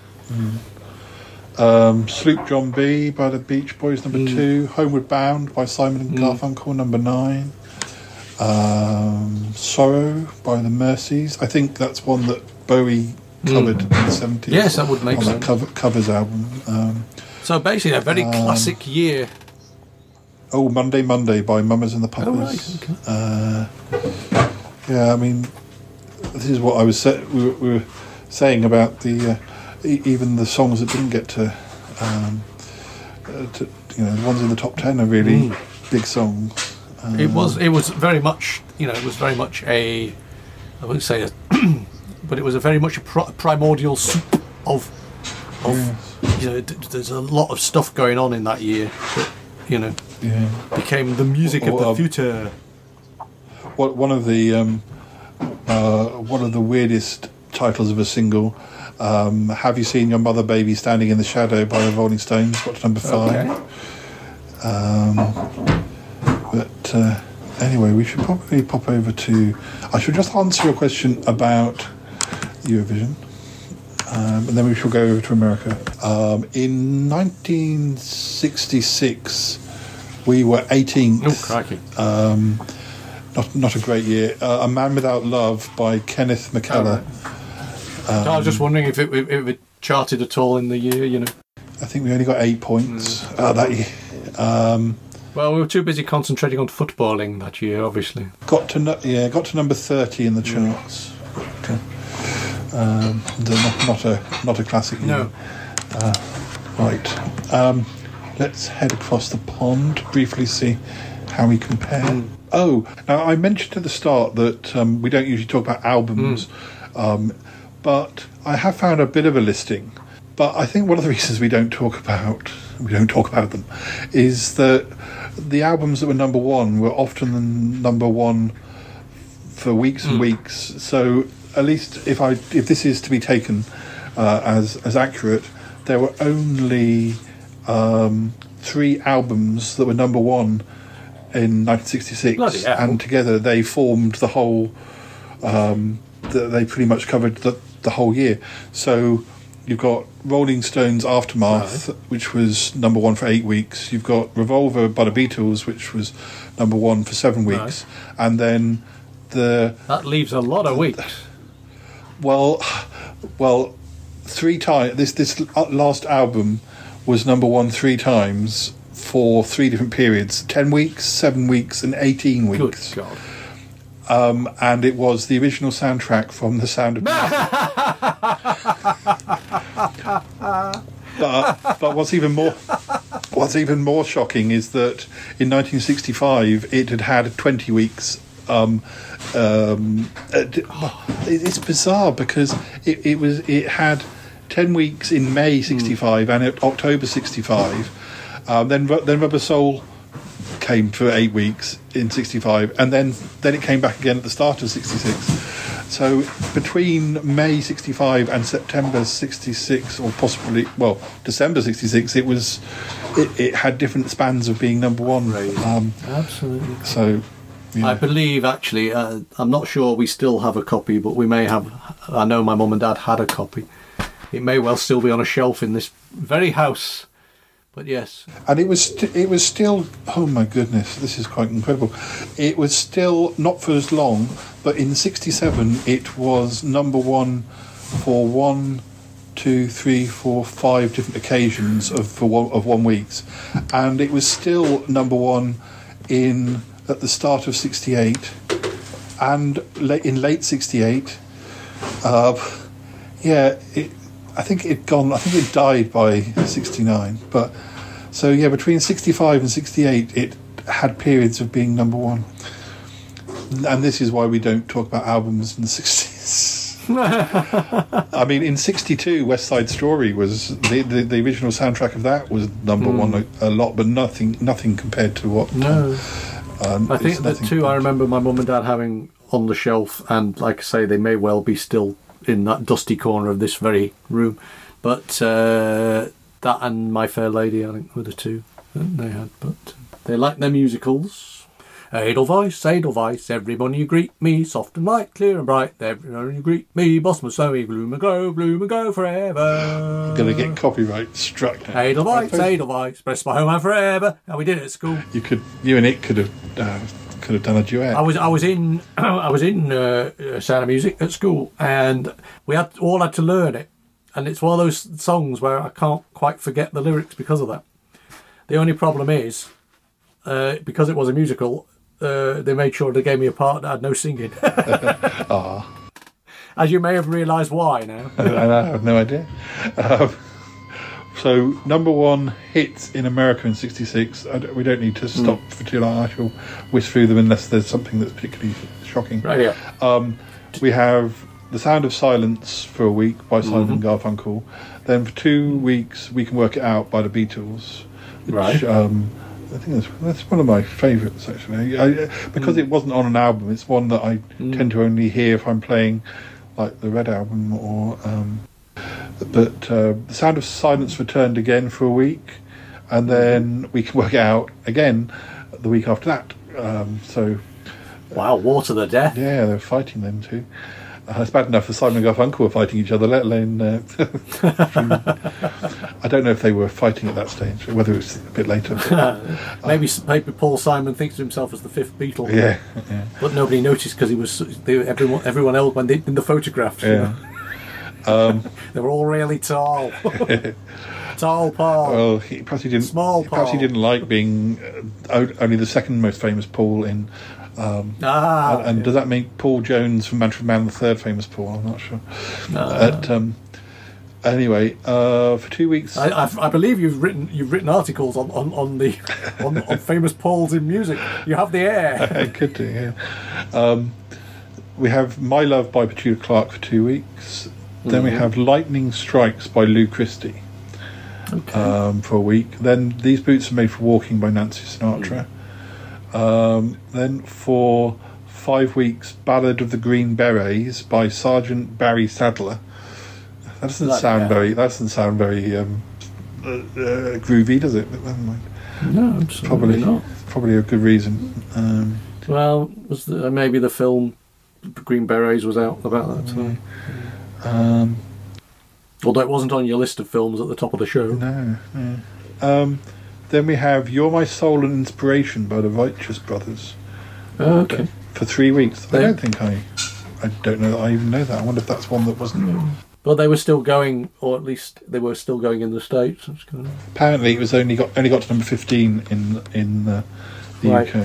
Um, Sloop John B by the Beach Boys, number Mm. two. Homeward Bound by Simon and Garfunkel, number nine. Um, Sorrow by the Merseys. I think that's one that Bowie covered in the 70s. Mm. Yes, that would make on sense. that cover, covers album. Um, So basically, a very Um, classic year. oh, Monday Monday by Mamas and the Oh, right, Papas. okay. Uh, yeah, I mean, this is what I was sa- we, were, we were saying about the uh, e- even the songs that didn't get to, um, uh, to you know the ones in the top ten are really big songs. Um, It was it was very much you know it was very much a I wouldn't say a but it was a very much a pri- primordial soup of of you know d- there's a lot of stuff going on in that year that you know yeah. became the music of Oh, the um, future. What one of the um, uh, one of the weirdest titles of a single. Um, Have you seen your mother baby standing in the shadow by the Rolling Stones? To number five. Okay. Um, but uh, anyway, we should probably pop over to. I should just answer your question about Eurovision, um, and then we shall go over to America. Um, in 1966, we were 18th. Oh crikey! Um, not not a great year. Uh, a Man Without Love by Kenneth McKellar. I was just wondering if it, if it charted at all in the year. You know, I think we only got eight points uh, that year. Um, well we were too busy concentrating on footballing that year, obviously. Got to nu- yeah, got to number thirty in the charts. Okay. Um, not, not a not a classic. year. No. Right. Um, let's head across the pond briefly see how we compare. Oh, now I mentioned at the start that um, we don't usually talk about albums, um, but I have found a bit of a listing. But I think one of the reasons we don't talk about we don't talk about them is that the albums that were number one were often the number one for weeks and weeks. So at least if I if this is to be taken uh, as as accurate, there were only um, three albums that were number one in 1966, Bloody hell. and together they formed the whole. Um, th- they pretty much covered the, the whole year. So you've got Rolling Stones Aftermath, which was number one for eight weeks. You've got Revolver by the Beatles, which was number one for seven weeks, and then the That leaves a lot of weeks. well, well, three times. This this last album was number one three times for three different periods: ten weeks, seven weeks, and eighteen weeks. Good. God. Um, and it was the original soundtrack from The Sound of Music. but, but what's even more what's even more shocking is that in 1965 it had had 20 weeks. Um, um, it- it's bizarre because it, it was it had 10 weeks in May 65 and in October 65. Um, then then Rubber Soul came for eight weeks in 65 and then then it came back again at the start of 66 so between may 65 and september 66 or possibly well december 66 it was it, it had different spans of being number one um, Absolutely. so yeah. I believe actually, uh, I'm not sure we still have a copy, but we may have. I know my mum and dad had a copy. It may well still be on a shelf in this very house. But yes, and it was st- it was still oh my goodness this is quite incredible. It was still not for as long but in 67 it was number one for one two three four five different occasions of for one, of one weeks. And it was still number one in at the start of 68 and late, in late 68 uh, yeah, it, I think it gone. I think it died by '69. But so yeah, between '65 and '68, it had periods of being number one. And this is why we don't talk about albums in the '60s. I mean, in '62, West Side Story was the, the the original soundtrack of that was number one a, a lot, but nothing nothing compared to what. no. Um, I think the two I remember my mum and dad having on the shelf, and like I say, they may well be still in that dusty corner of this very room. But uh, that and My Fair Lady, I think, were the two that they had. But they like their musicals. Edelweiss, Edelweiss, everyone you greet me, soft and light, clear and bright. Everyone you greet me, show me, bloom and grow, bloom and go forever. I'm Going to get copyright struck. now. Edelweiss, Edelweiss, bless my home and forever. And we did it at school. You could, you and it could have, uh, could have done a duet. I was I was in I was in uh, uh, Sound of Music at school, and we had all had to learn it. And it's one of those songs where I can't quite forget the lyrics because of that. The only problem is uh, because it was a musical, uh, they made sure they gave me a part that had no singing. As you may have realised why now. and I have no idea. Um, so number one hits in America in '66. I don't- We don't need to stop for too long. I shall whisk through them unless there's something that's particularly shocking. Right here. Um, we have "The Sound of Silence" for a week by Simon Garfunkel. Then for two weeks, "We Can Work It Out" by the Beatles. Which, Right. Um, I think that's, that's one of my favourites actually. I, because it wasn't on an album, it's one that I tend to only hear if I'm playing, like the Red album or. Um, but uh, the sound of silence returned again for a week, and then we can work it out again the week after that. Um, so Wow, War to the Death. yeah, they're fighting them too. Uh, it's bad enough that Simon and Garfunkel were fighting each other, let alone. Uh, I don't know if they were fighting at that stage, whether it was a bit later. but- Maybe, maybe Paul Simon thinks of himself as the fifth Beatle. yeah, yeah. But nobody noticed because he was they, everyone everyone else when they in the photographs. you yeah. Know, they were all really tall. tall Paul. Well, he, perhaps he didn't. Small perhaps he didn't like being uh, only the second most famous Paul in. Um, ah, and and does that make Paul Jones from Manfred Mann the third famous Paul? I'm not sure. But, um, anyway, uh, for two weeks. I, I, I believe you've written you've written articles on, on, on the on, on famous Pauls in music. You have the air. I could do, yeah. Um, we have My Love by Petula Clark for two weeks. Then we have Lightning Strikes by Lou Christie um, for a week. Then These Boots Are Made for Walking by Nancy Sinatra. Um, then for five weeks, Ballad of the Green Berets by Sergeant Barry Sadler. That doesn't Bloody sound hell. very. That doesn't sound very um, uh, uh, groovy, does it? But never mind. No, absolutely Probably, not. probably a good reason. Um, Well, was the, maybe the film Green Berets was out about that time. Um, Although it wasn't on your list of films at the top of the show. No, no. Um, then we have "You're My Soul and Inspiration" by the Righteous Brothers Okay. for three weeks. I They- don't think I, I don't know that I even know that. I wonder if that's one that wasn't. But they were still going, or at least they were still going in the States. That's kind of- Apparently, it was only got only got to number fifteen in in uh, the Right. UK.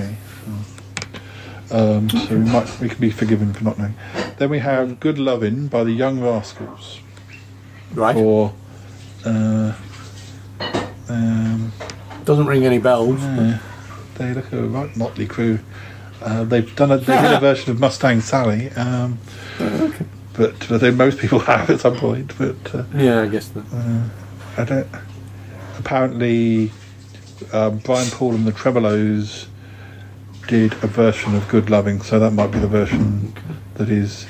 Um, so we might we can be forgiven for not knowing. Then we have "Good Lovin'" by the Young Rascals Right. for. Uh, um, Doesn't ring any bells. yeah, they look a right motley crew. Uh, they've done a they did a version of Mustang Sally, um, but I think most people have at some point. But uh, Yeah, I guess that. I don't. Apparently, um, Brian Poole and the Tremeloes did a version of "Good Loving," so that might be the version that is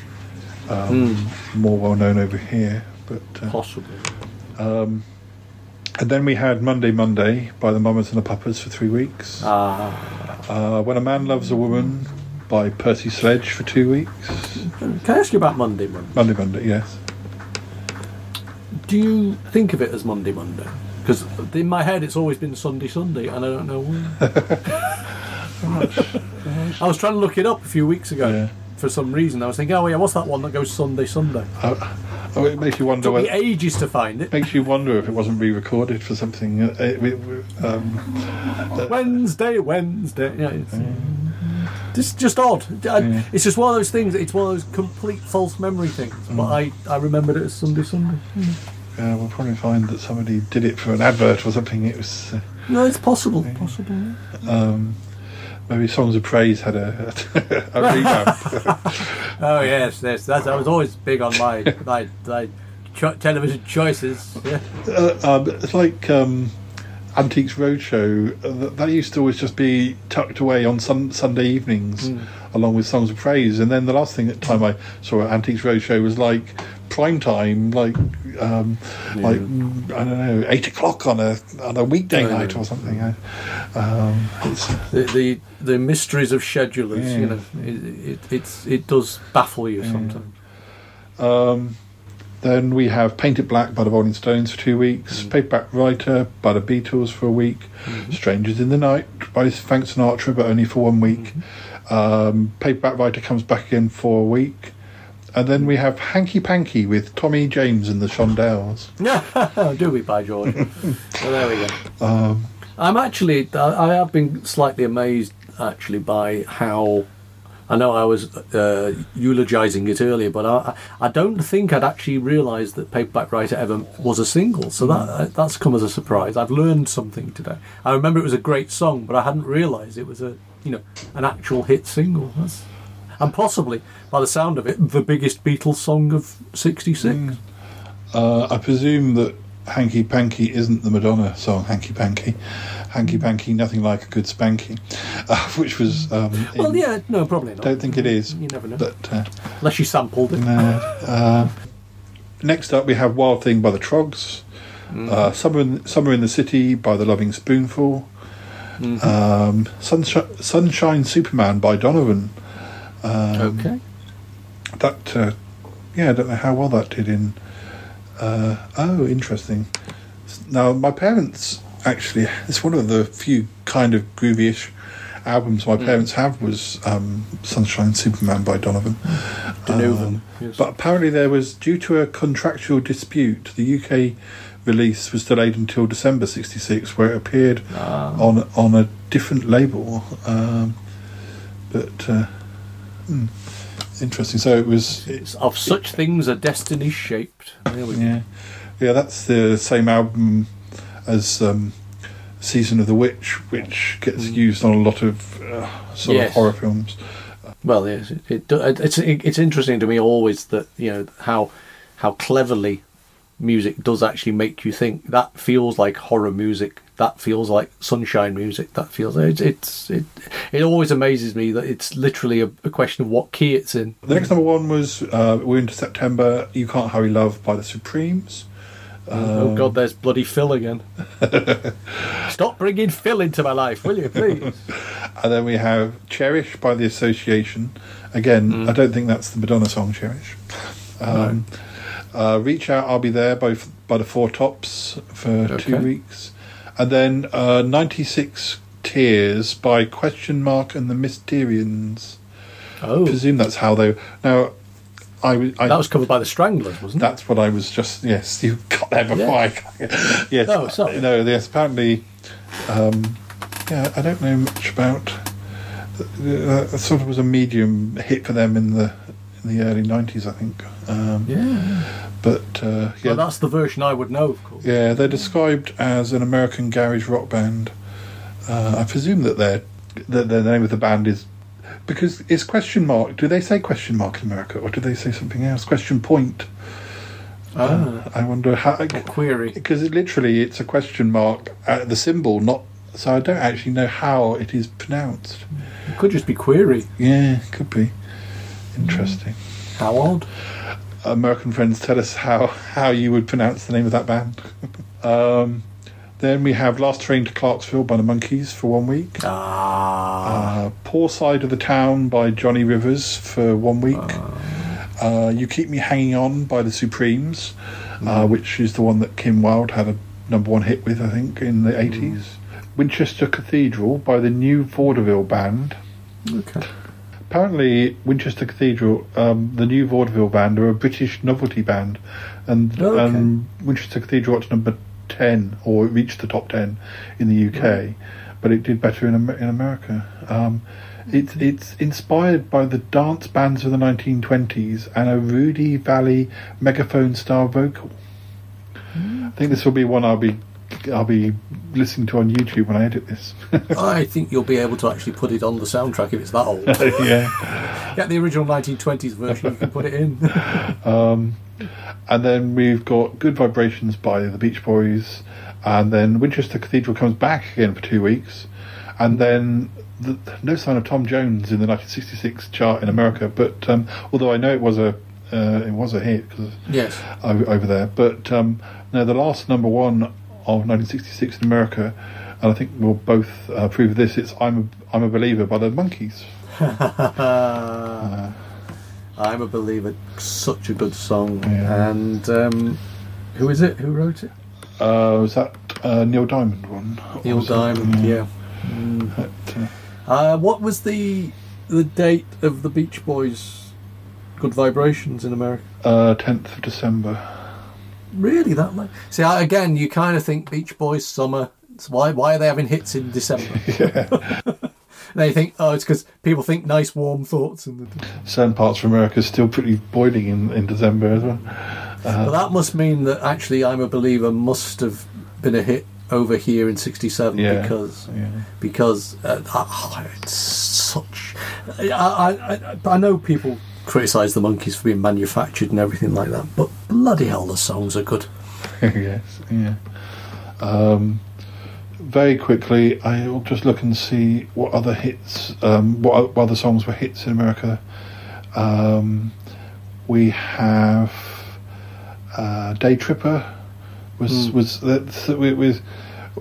um, more well known over here. But uh, Possibly. um, and then we had "Monday Monday" by the Mamas and the Papas for three weeks. Ah. Uh, "When a Man Loves a Woman" by Percy Sledge for two weeks. Can I ask you about Monday, Monday? Monday Monday, yes. Do you think of it as Monday, Monday? Because in my head it's always been Sunday, Sunday, and I don't know why. I was trying to look it up a few weeks ago Yeah. for some reason. I was thinking, oh yeah, what's that one that goes Sunday, Sunday? Oh, oh, it makes you wonder. Took me ages to find it. makes you wonder if it wasn't re-recorded for something. Uh, it, it, um, Wednesday, Wednesday. Yeah, it's, it's just odd. I- It's just one of those things. It's one of those complete false memory things. But I, I remembered it as Sunday, Sunday. Uh, we'll probably find that somebody did it for an advert or something. It was uh, No, it's possible. Possible. um, maybe Songs of Praise had a, a revamp. Oh yes, yes. That's, I was always big on my my, my cho- television choices. Yeah. uh, um, it's like um, Antiques Roadshow. Uh, that- that used to always just be tucked away on sun, Sunday evenings, along with Songs of Praise. And then the last thing that time I saw at Antiques Roadshow was like prime time, like um, like I don't know, eight o'clock on a on a weekday night yeah. or something. Uh, Um, it's, The, the the mysteries of schedulers. Yeah. You know, it, it it's it does baffle you sometimes. Um, then we have Paint It Black by the Rolling Stones for two weeks, Paperback Writer by the Beatles for a week, Strangers in the Night by Frank Sinatra, but only for one week. Um, Paperback Writer comes back again for a week. And then we have Hanky Panky with Tommy James and the Shondells. Yeah, do we, by George? well, there we go. Um, I'm actually, I I have been slightly amazed actually by how. I know I was uh, eulogising it earlier, but I, I don't think I'd actually realised that Paperback Writer ever was a single. So that that's come as a surprise. I've learned something today. I remember it was a great song, but I hadn't realised it was a you know an actual hit single. That's, and possibly, by the sound of it, the biggest Beatles song of '66. uh, I presume that Hanky Panky isn't the Madonna song, Hanky Panky. Hanky Panky, nothing like a good spanky, uh, which was. Um, Well, yeah, no, probably not. Don't think it is. You never know. But uh, Unless you sampled it. no. Uh, next up, we have Wild Thing by the Troggs. Uh, Summer, in, Summer in the City by the Lovin' Spoonful. Um, Sunshine, Sunshine Superman by Donovan. Um, okay. That, uh, yeah, I don't know how well that did in. Uh, oh, interesting. Now, my parents actually, it's one of the few kind of groovy-ish albums my parents have was um, Sunshine Superman by Donovan. Donovan, Um, yes. But apparently, there was due to a contractual dispute, the UK release was delayed until December '66, where it appeared on on a different label. Um, but uh, hmm, interesting. So it was. It's of such things are destiny shaped. There we go. Yeah, yeah, that's the same album as um, Season of the Witch, which gets used on a lot of uh, sort Yes. of horror films. Well, yes, it, it, it's it's interesting to me always that you know how how cleverly music does actually make you think. That feels like horror music. That feels like sunshine music. That feels it's it's it. It always amazes me that it's literally a, a question of what key it's in. The next number one was uh, we're into September. You can't hurry love by the Supremes. oh God, there's bloody Phil again. Stop bringing Phil into my life, will you, please? And then we have Cherish by the Association. Again, Mm. I don't think that's the Madonna song Cherish. Um, Uh, Reach Out, I'll be there by, by the Four Tops for two weeks. And then uh, 96 Tears by Question Mark and the Mysterians. Oh, presume that's how they. Now, I, was- I that was covered by the Stranglers, wasn't it? that's what I was just. Yes, you got there before I. yes. Oh, sorry. No, yes. Apparently, um, yeah. I don't know much about. Uh, it sort of was a medium hit for them in the in the early nineties, I think. Um, yeah. But uh, yeah, Well, that's the version I would know, of course. yeah, they're described as an American garage rock band. Uh, I presume that their that the name of the band is because it's question mark. Do they say question mark in America, or do they say something else? Question point. Ah, I wonder how. or query. Because it, literally, it's a question mark at the symbol, not. So I don't actually know how it is pronounced. It could just be query. Yeah, could be interesting. How old? American friends, tell us how how you would pronounce the name of that band. um, then we have Last Train to Clarksville by the Monkees for one week. Ah. Uh, Poor Side of the Town by Johnny Rivers for one week. Uh, you Keep Me Hanging On by the Supremes, uh, which is the one that Kim Wilde had a number one hit with, I think, in the 80s. Winchester Cathedral by the New Vaudeville Band. Okay. Apparently, Winchester Cathedral, um, the New Vaudeville Band, are a British novelty band, and Okay. um, Winchester Cathedral got number 10, or it reached the top 10 in the UK, but it did better in, in America. Um, it's, it's inspired by the dance bands of the 1920s and a Rudy Vallée megaphone style vocal. I think this will be one I'll be I'll be listening to on YouTube when I edit this. I think you'll be able to actually put it on the soundtrack if it's that old. yeah. Get the original 1920s version, you can put it in. Um, and then we've got Good Vibrations by the Beach Boys, and then Winchester Cathedral comes back again for two weeks, and then the, no sign of Tom Jones in the 1966 chart in America. But um, although I know it was a uh, it was a hit 'cause yes. over, over there, but um, no, the last number one of 1966 in America, and I think we'll both uh, prove this. It's I'm a, I'm a Believer by the Monkees. Uh, I'm a believer. Such a good song. Yeah. And um, who is it? Who wrote it? Uh, was that uh, Neil Diamond one? Neil was it- Diamond. Yeah. But, uh, Uh, what was the the date of the Beach Boys' Good Vibrations in America? Uh, 10th of December. Really, that much. See, I, again, you kind of think Beach Boys summer. Why why are they having hits in December? and you think, oh, it's because people think nice warm thoughts. And Certain parts of America is still pretty boiling in, in December as well. but that must mean that actually, I'm a believer must have been a hit over here in '67 Yeah. because Yeah. because uh, oh, it's such. I, I I I know people criticise the Monkees for being manufactured and everything like that, but bloody hell, the songs are good. yes, yeah. Um, very quickly, I'll just look and see what other hits, um, what, what other songs were hits in America. Um, we have uh, Day Tripper was was that's with, with.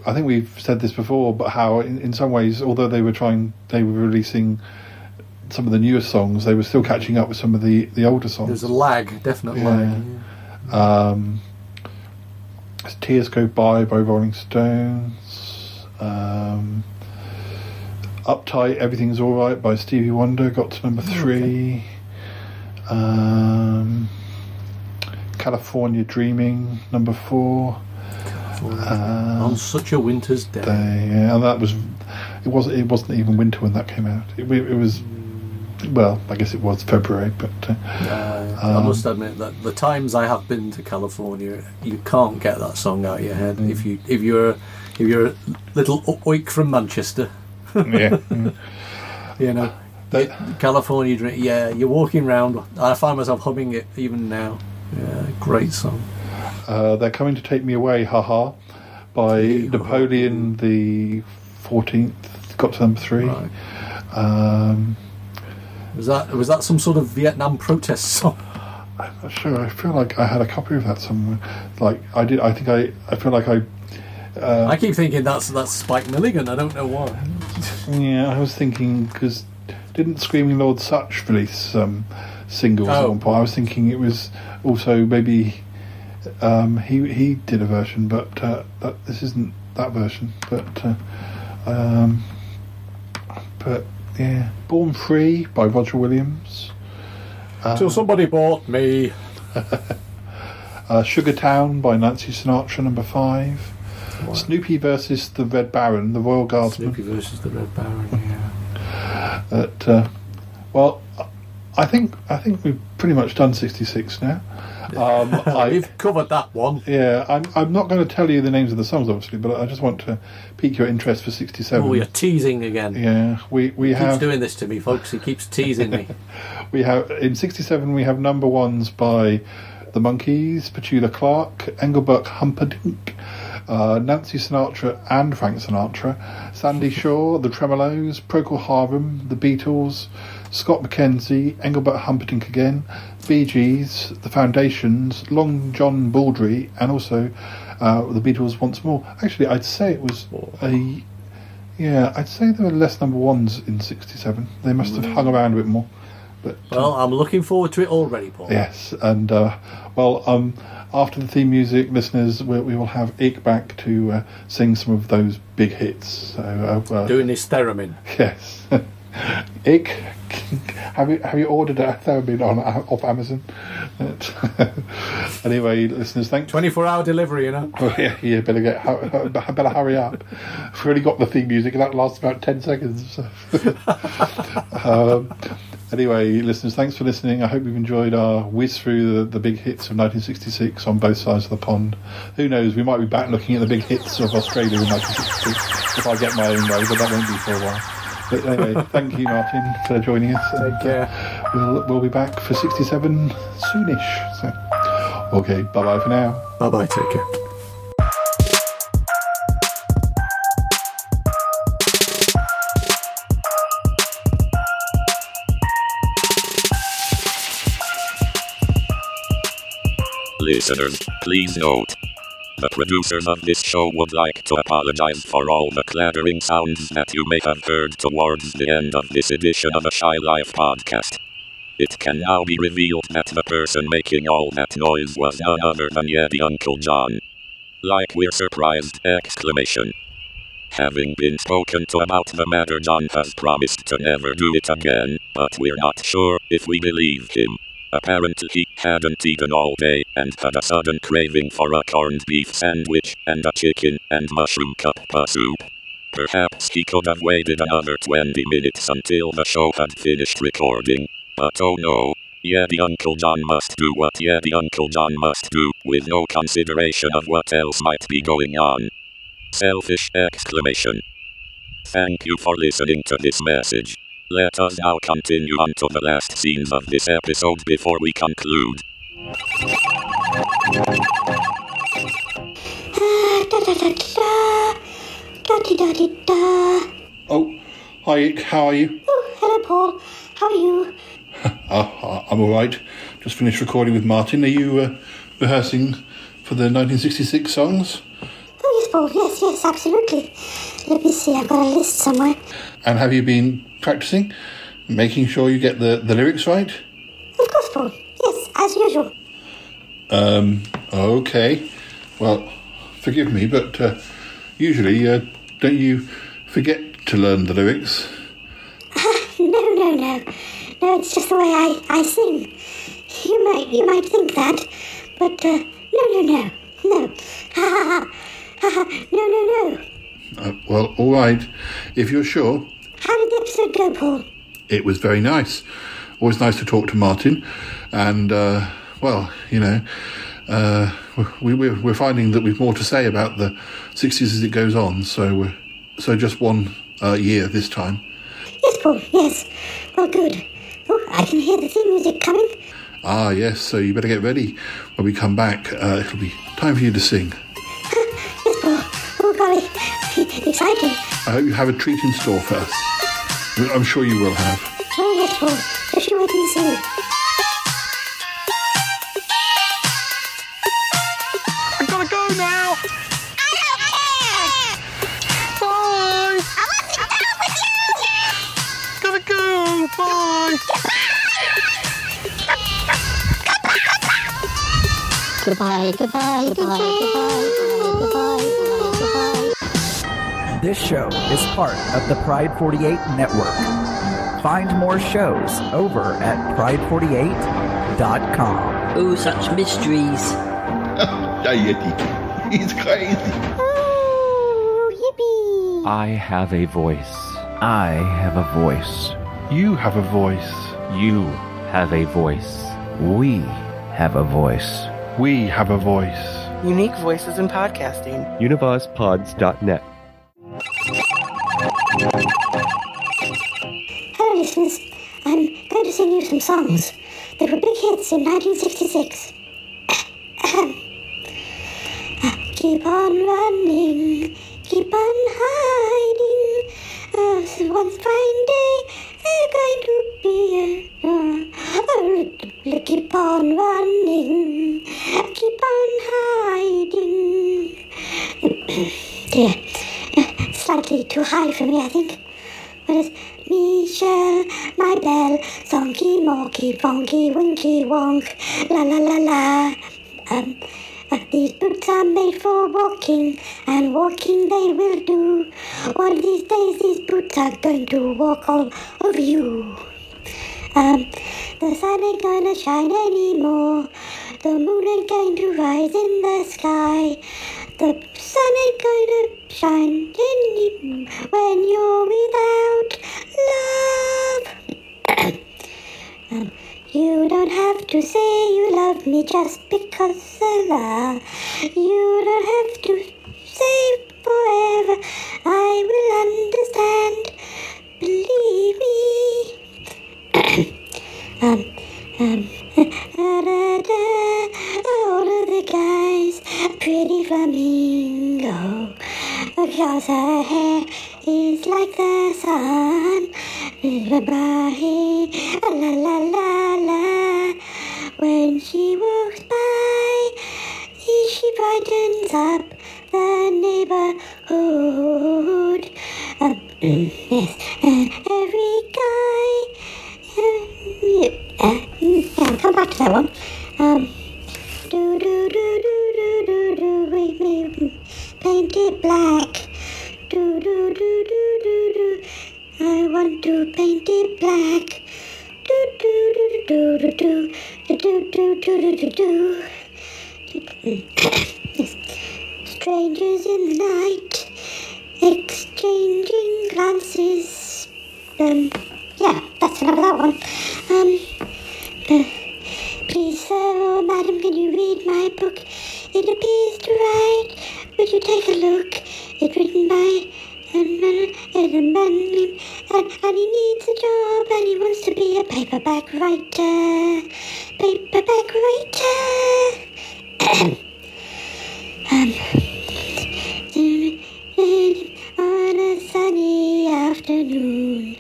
I think we've said this before, but how in, in some ways, although they were trying, they were releasing some of the newer songs, they were still catching up with some of the the older songs. There's a lag, definite Yeah. lag. Um, as Tears Go By by Rolling Stones. Um, Uptight, Everything's Alright by Stevie Wonder got to number three. Um, California Dreaming, number four. On Um, such a winter's day. they, yeah, and that was it wasn't it wasn't even winter when that came out. It, it was well, I guess it was February, but uh, Uh, I Um, must admit that the times I have been to California, you can't get that song out of your head. Mm. If you if you're if you're a little oik from Manchester, yeah. you know, That- California Dream. Yeah, you're walking around. I find myself humming it even now. Yeah, great song. Uh, they're coming to take me away, haha, by Hey-ho. Napoleon the Fourteenth. Got to number three. Right. Um, Was that was that some sort of Vietnam protest song? I'm not sure. I feel like I had a copy of that somewhere. Like I did. I think I. I feel like I. Uh, I keep thinking that's that's Spike Milligan. I don't know why. yeah, I was thinking because didn't Screaming Lord Sutch release um, singles at Oh. one point. I was thinking it was also maybe um, he he did a version, but uh, that, this isn't that version. But uh, um, but yeah, Born Free by Roger Williams. Till somebody bought me. Uh, Sugar Town by Nancy Sinatra, number five. Snoopy versus the Red Baron, the Royal Guardsman. Snoopy versus the Red Baron. Yeah. That, uh, well, I think I think we've pretty much done sixty six now. Um, I, We've covered that one. yeah, I'm, I'm not going to tell you the names of the songs, obviously, but I just want to pique your interest for sixty seven. Oh, you're teasing again. yeah, we we He keeps have doing this to me, folks. He keeps teasing me. we have in sixty seven we have number ones by the Monkees, Petula Clark, Engelbert Humperdinck. Uh, Nancy Sinatra and Frank Sinatra, Sandie Shaw, The Tremeloes, Procol Harum, The Beatles, Scott McKenzie, Engelbert Humperdinck again, Bee Gees, The Foundations, Long John Baldry, and also uh, The Beatles once more. Actually, I'd say it was a yeah, I'd say there were less number ones in '67. They must have hung around a bit more. But well, I'm looking forward to it already, Paul. yes, and uh, well, um, after the theme music, listeners, we, we will have Ikk back to uh, sing some of those big hits. So uh, uh, Doing his theremin. yes, Ikk, have you have you ordered a theremin on off Amazon? anyway, listeners, thank 24 hour delivery, you know. Oh, yeah, yeah, better get, better hurry up. We've already got the theme music, and that lasts about ten seconds. so. um, anyway, listeners, thanks for listening. I hope you've enjoyed our whiz through the, the big hits of 1966 on both sides of the pond. Who knows? We might be back looking at the big hits of Australia in 1966 if I get my own way, but that won't be for a while. But anyway, thank you, Martin, for joining us. and, Take care. uh, we'll, we'll be back for 67 soonish. So, okay, bye bye for now. Bye bye. Take care. Listeners, please note. The producers of this show would like to apologize for all the clattering sounds that you may have heard towards the end of this edition of the Shy Life podcast. It can now be revealed that the person making all that noise was none other than Yeti Uncle John. Like we're surprised! Exclamation. Having been spoken to about the matter, John has promised to never do it again, but we're not sure if we believe him. Apparently, he hadn't eaten all day and had a sudden craving for a corned beef sandwich and a chicken and mushroom cuppa soup. Perhaps he could have waited another 20 minutes until the show had finished recording, but oh no. Yeti Uncle John must do what Yeti Uncle John must do, with no consideration of what else might be going on. Selfish exclamation. Thank you for listening to this message. Let us now continue on to the last scenes of this episode before we conclude. Oh, hi, Ikk, how are you? Oh, hello, Paul. How are you? Uh, I'm all right. Just finished recording with Martin. Are you uh, rehearsing for the 1966 songs? Oh, yes, Paul. Yes, yes, absolutely. Let me see. I've got a list somewhere. And have you been practicing, making sure you get the, the lyrics right? Of course, Paul. Yes, as usual. Um, okay. Well, forgive me, but uh, usually, uh, don't you forget to learn the lyrics? No, no, no. No, it's just the way I, I sing. You might you might think that, but uh, no, no, no, no. Ha ha ha. Ha ha. No, no, no. Uh, well, all right. If you're sure, How did the episode go, Paul? it was very nice. Always nice to talk to Martin, and uh, well, you know, uh, we, we're, we're finding that we've more to say about the 60s as it goes on. So, we're, so just one uh, year this time. Yes, Paul. Yes. Well, good. Oh, I can hear the theme music coming. Ah, yes. So you better get ready when we come back. Uh, it'll be time for you to sing. Yes, Paul. Oh, golly. Exciting. I hope you have a treat in store for us. I'm sure you will have. Oh, yes, Paul. I sure. I've got to go now. Bye. Gotta go. Bye. Goodbye, goodbye, goodbye, goodbye. goodbye. This show is part of the Pride 48 network. Find more shows over at pride48.com. Oh, such mysteries. He's crazy. Oh, yippee! I have a voice. I have a voice. You have a voice. You have a voice. We have a voice. We have a voice. Unique voices in podcasting. UnivazPods.net. Hello, listeners. I'm going to sing you some songs that were big hits in 1966. keep on running, keep on hiding. Uh, one fine day, I'm going to be a. Uh, keep on running, keep on hiding. Dear, uh, slightly too high for me, I think. What is Michelle, my bell, sonky, morky, fonky, winky, wonk, la la la la. Um, uh, these boots are made for walking, and walking they will do. One of these days, these boots are going to walk all over you. Um, the sun ain't gonna shine anymore. The moon ain't going to rise in the sky. The sun ain't gonna shine any when you're without love. um, you don't have to say you love me just because I love. You don't have to say forever. I will understand. Believe me. um, um, because her hair is like the sun. La la la la. When she walks by, she brightens up The night, exchanging glances. Um, yeah, that's of that one. Um, uh, please, sir or madam, can you read my book? It appears to write. Would you take a look? It's written by a man, a man, and, and he needs a job, and he wants to be a paperback writer. Paperback writer. um, on a sunny afternoon.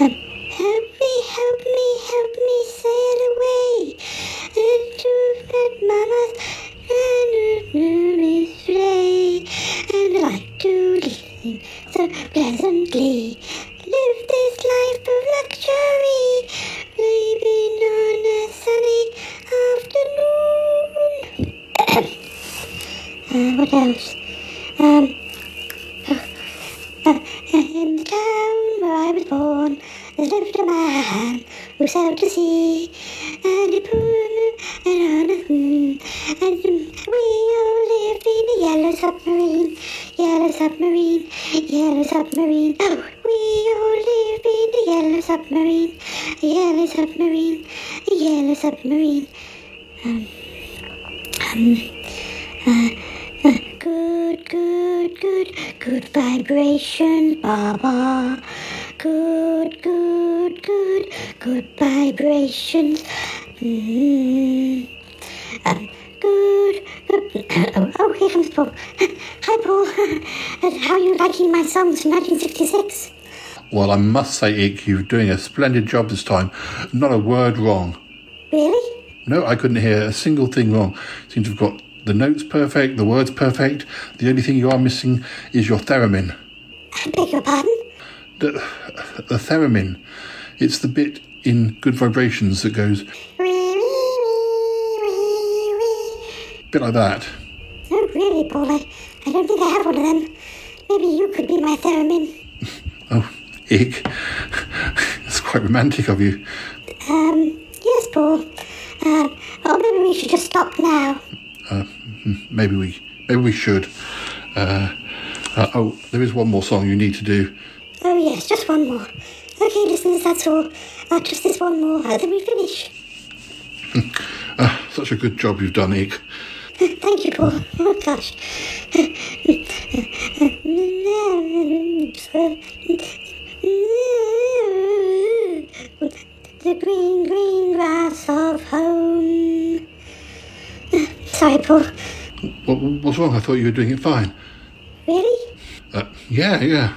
Um, help me, help me, help me sail away into that mama's and sleigh. And I like to listen so pleasantly. Live this life of luxury, living on a sunny afternoon. uh, what else? Um, in the town where I was born, there lived a man who sailed to sea, and he put and on a hmm, and we all lived in a yellow submarine, yellow submarine, yellow submarine. Oh, we all lived in a yellow submarine, a yellow submarine, a yellow submarine. Um, um, uh, uh, good, good, good, good vibration, Baba. Good, good, good, good vibrations. Mm. Um, good, good. Oh, oh, here comes Paul. Hi, Paul. How are you liking my songs from 1966? Well, I must say, Ikk, you're doing a splendid job this time. Not a word wrong. Really? No, I couldn't hear a single thing wrong. Seem to have got the notes perfect, the words perfect. The only thing you are missing is your theremin. I beg your pardon? The, the theremin. It's the bit in Good Vibrations that goes. Wee, wee, wee, wee, wee. bit like that. Oh, really, Paul? I, I don't think I have one of them. Maybe you could be my theremin. Oh, Ikk. That's quite romantic of you. Um, yes, Paul. Uh, oh, maybe we should just stop now. Uh, maybe we, maybe we should. Uh, uh, oh, there is one more song you need to do. Oh, yes, just one more. Okay, listeners, that's all. Uh, just this one more, uh, then we finish. Such a good job you've done, Ikk. Thank you, Paul. Oh, gosh. The green, green grass of home. Sorry, Paul. What, what's wrong? I thought you were doing it fine. Really? Uh, yeah, yeah.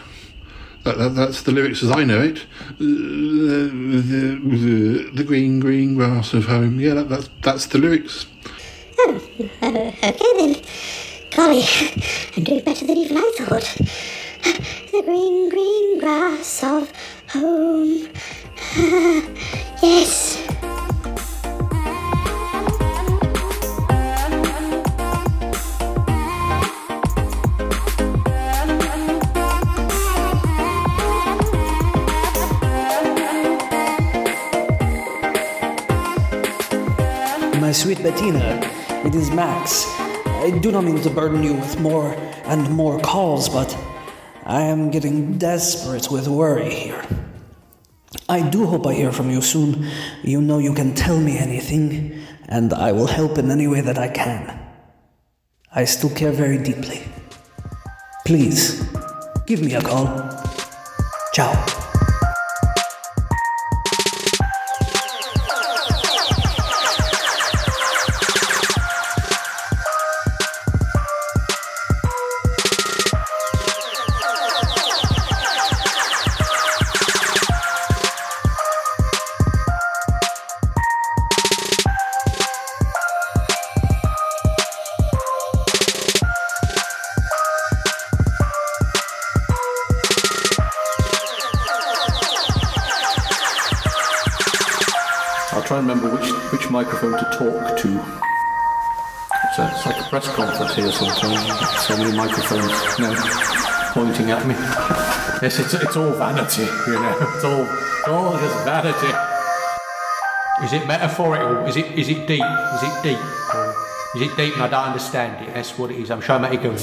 That, that, that's the lyrics as I know it. Uh, the, the, the green, green grass of home. Yeah, that, that's, that's the lyrics. Oh, uh, okay then. Golly, I'm doing better than even I thought. The green, green grass of home. yes. Sweet Bettina, it is Max. I do not mean to burden you with more and more calls, but I am getting desperate with worry here. I do hope I hear from you soon. You know you can tell me anything, and I will help in any way that I can. I still care very deeply. Please, give me a call. Ciao. Press conference here sometimes. So many microphones pointing at me. Yes, it's, it's all vanity, you know. It's all, it's all just vanity. Is it metaphorical? Is it is it deep? Is it deep? Is it deep and I don't understand it? That's what it is. I'm showing it going.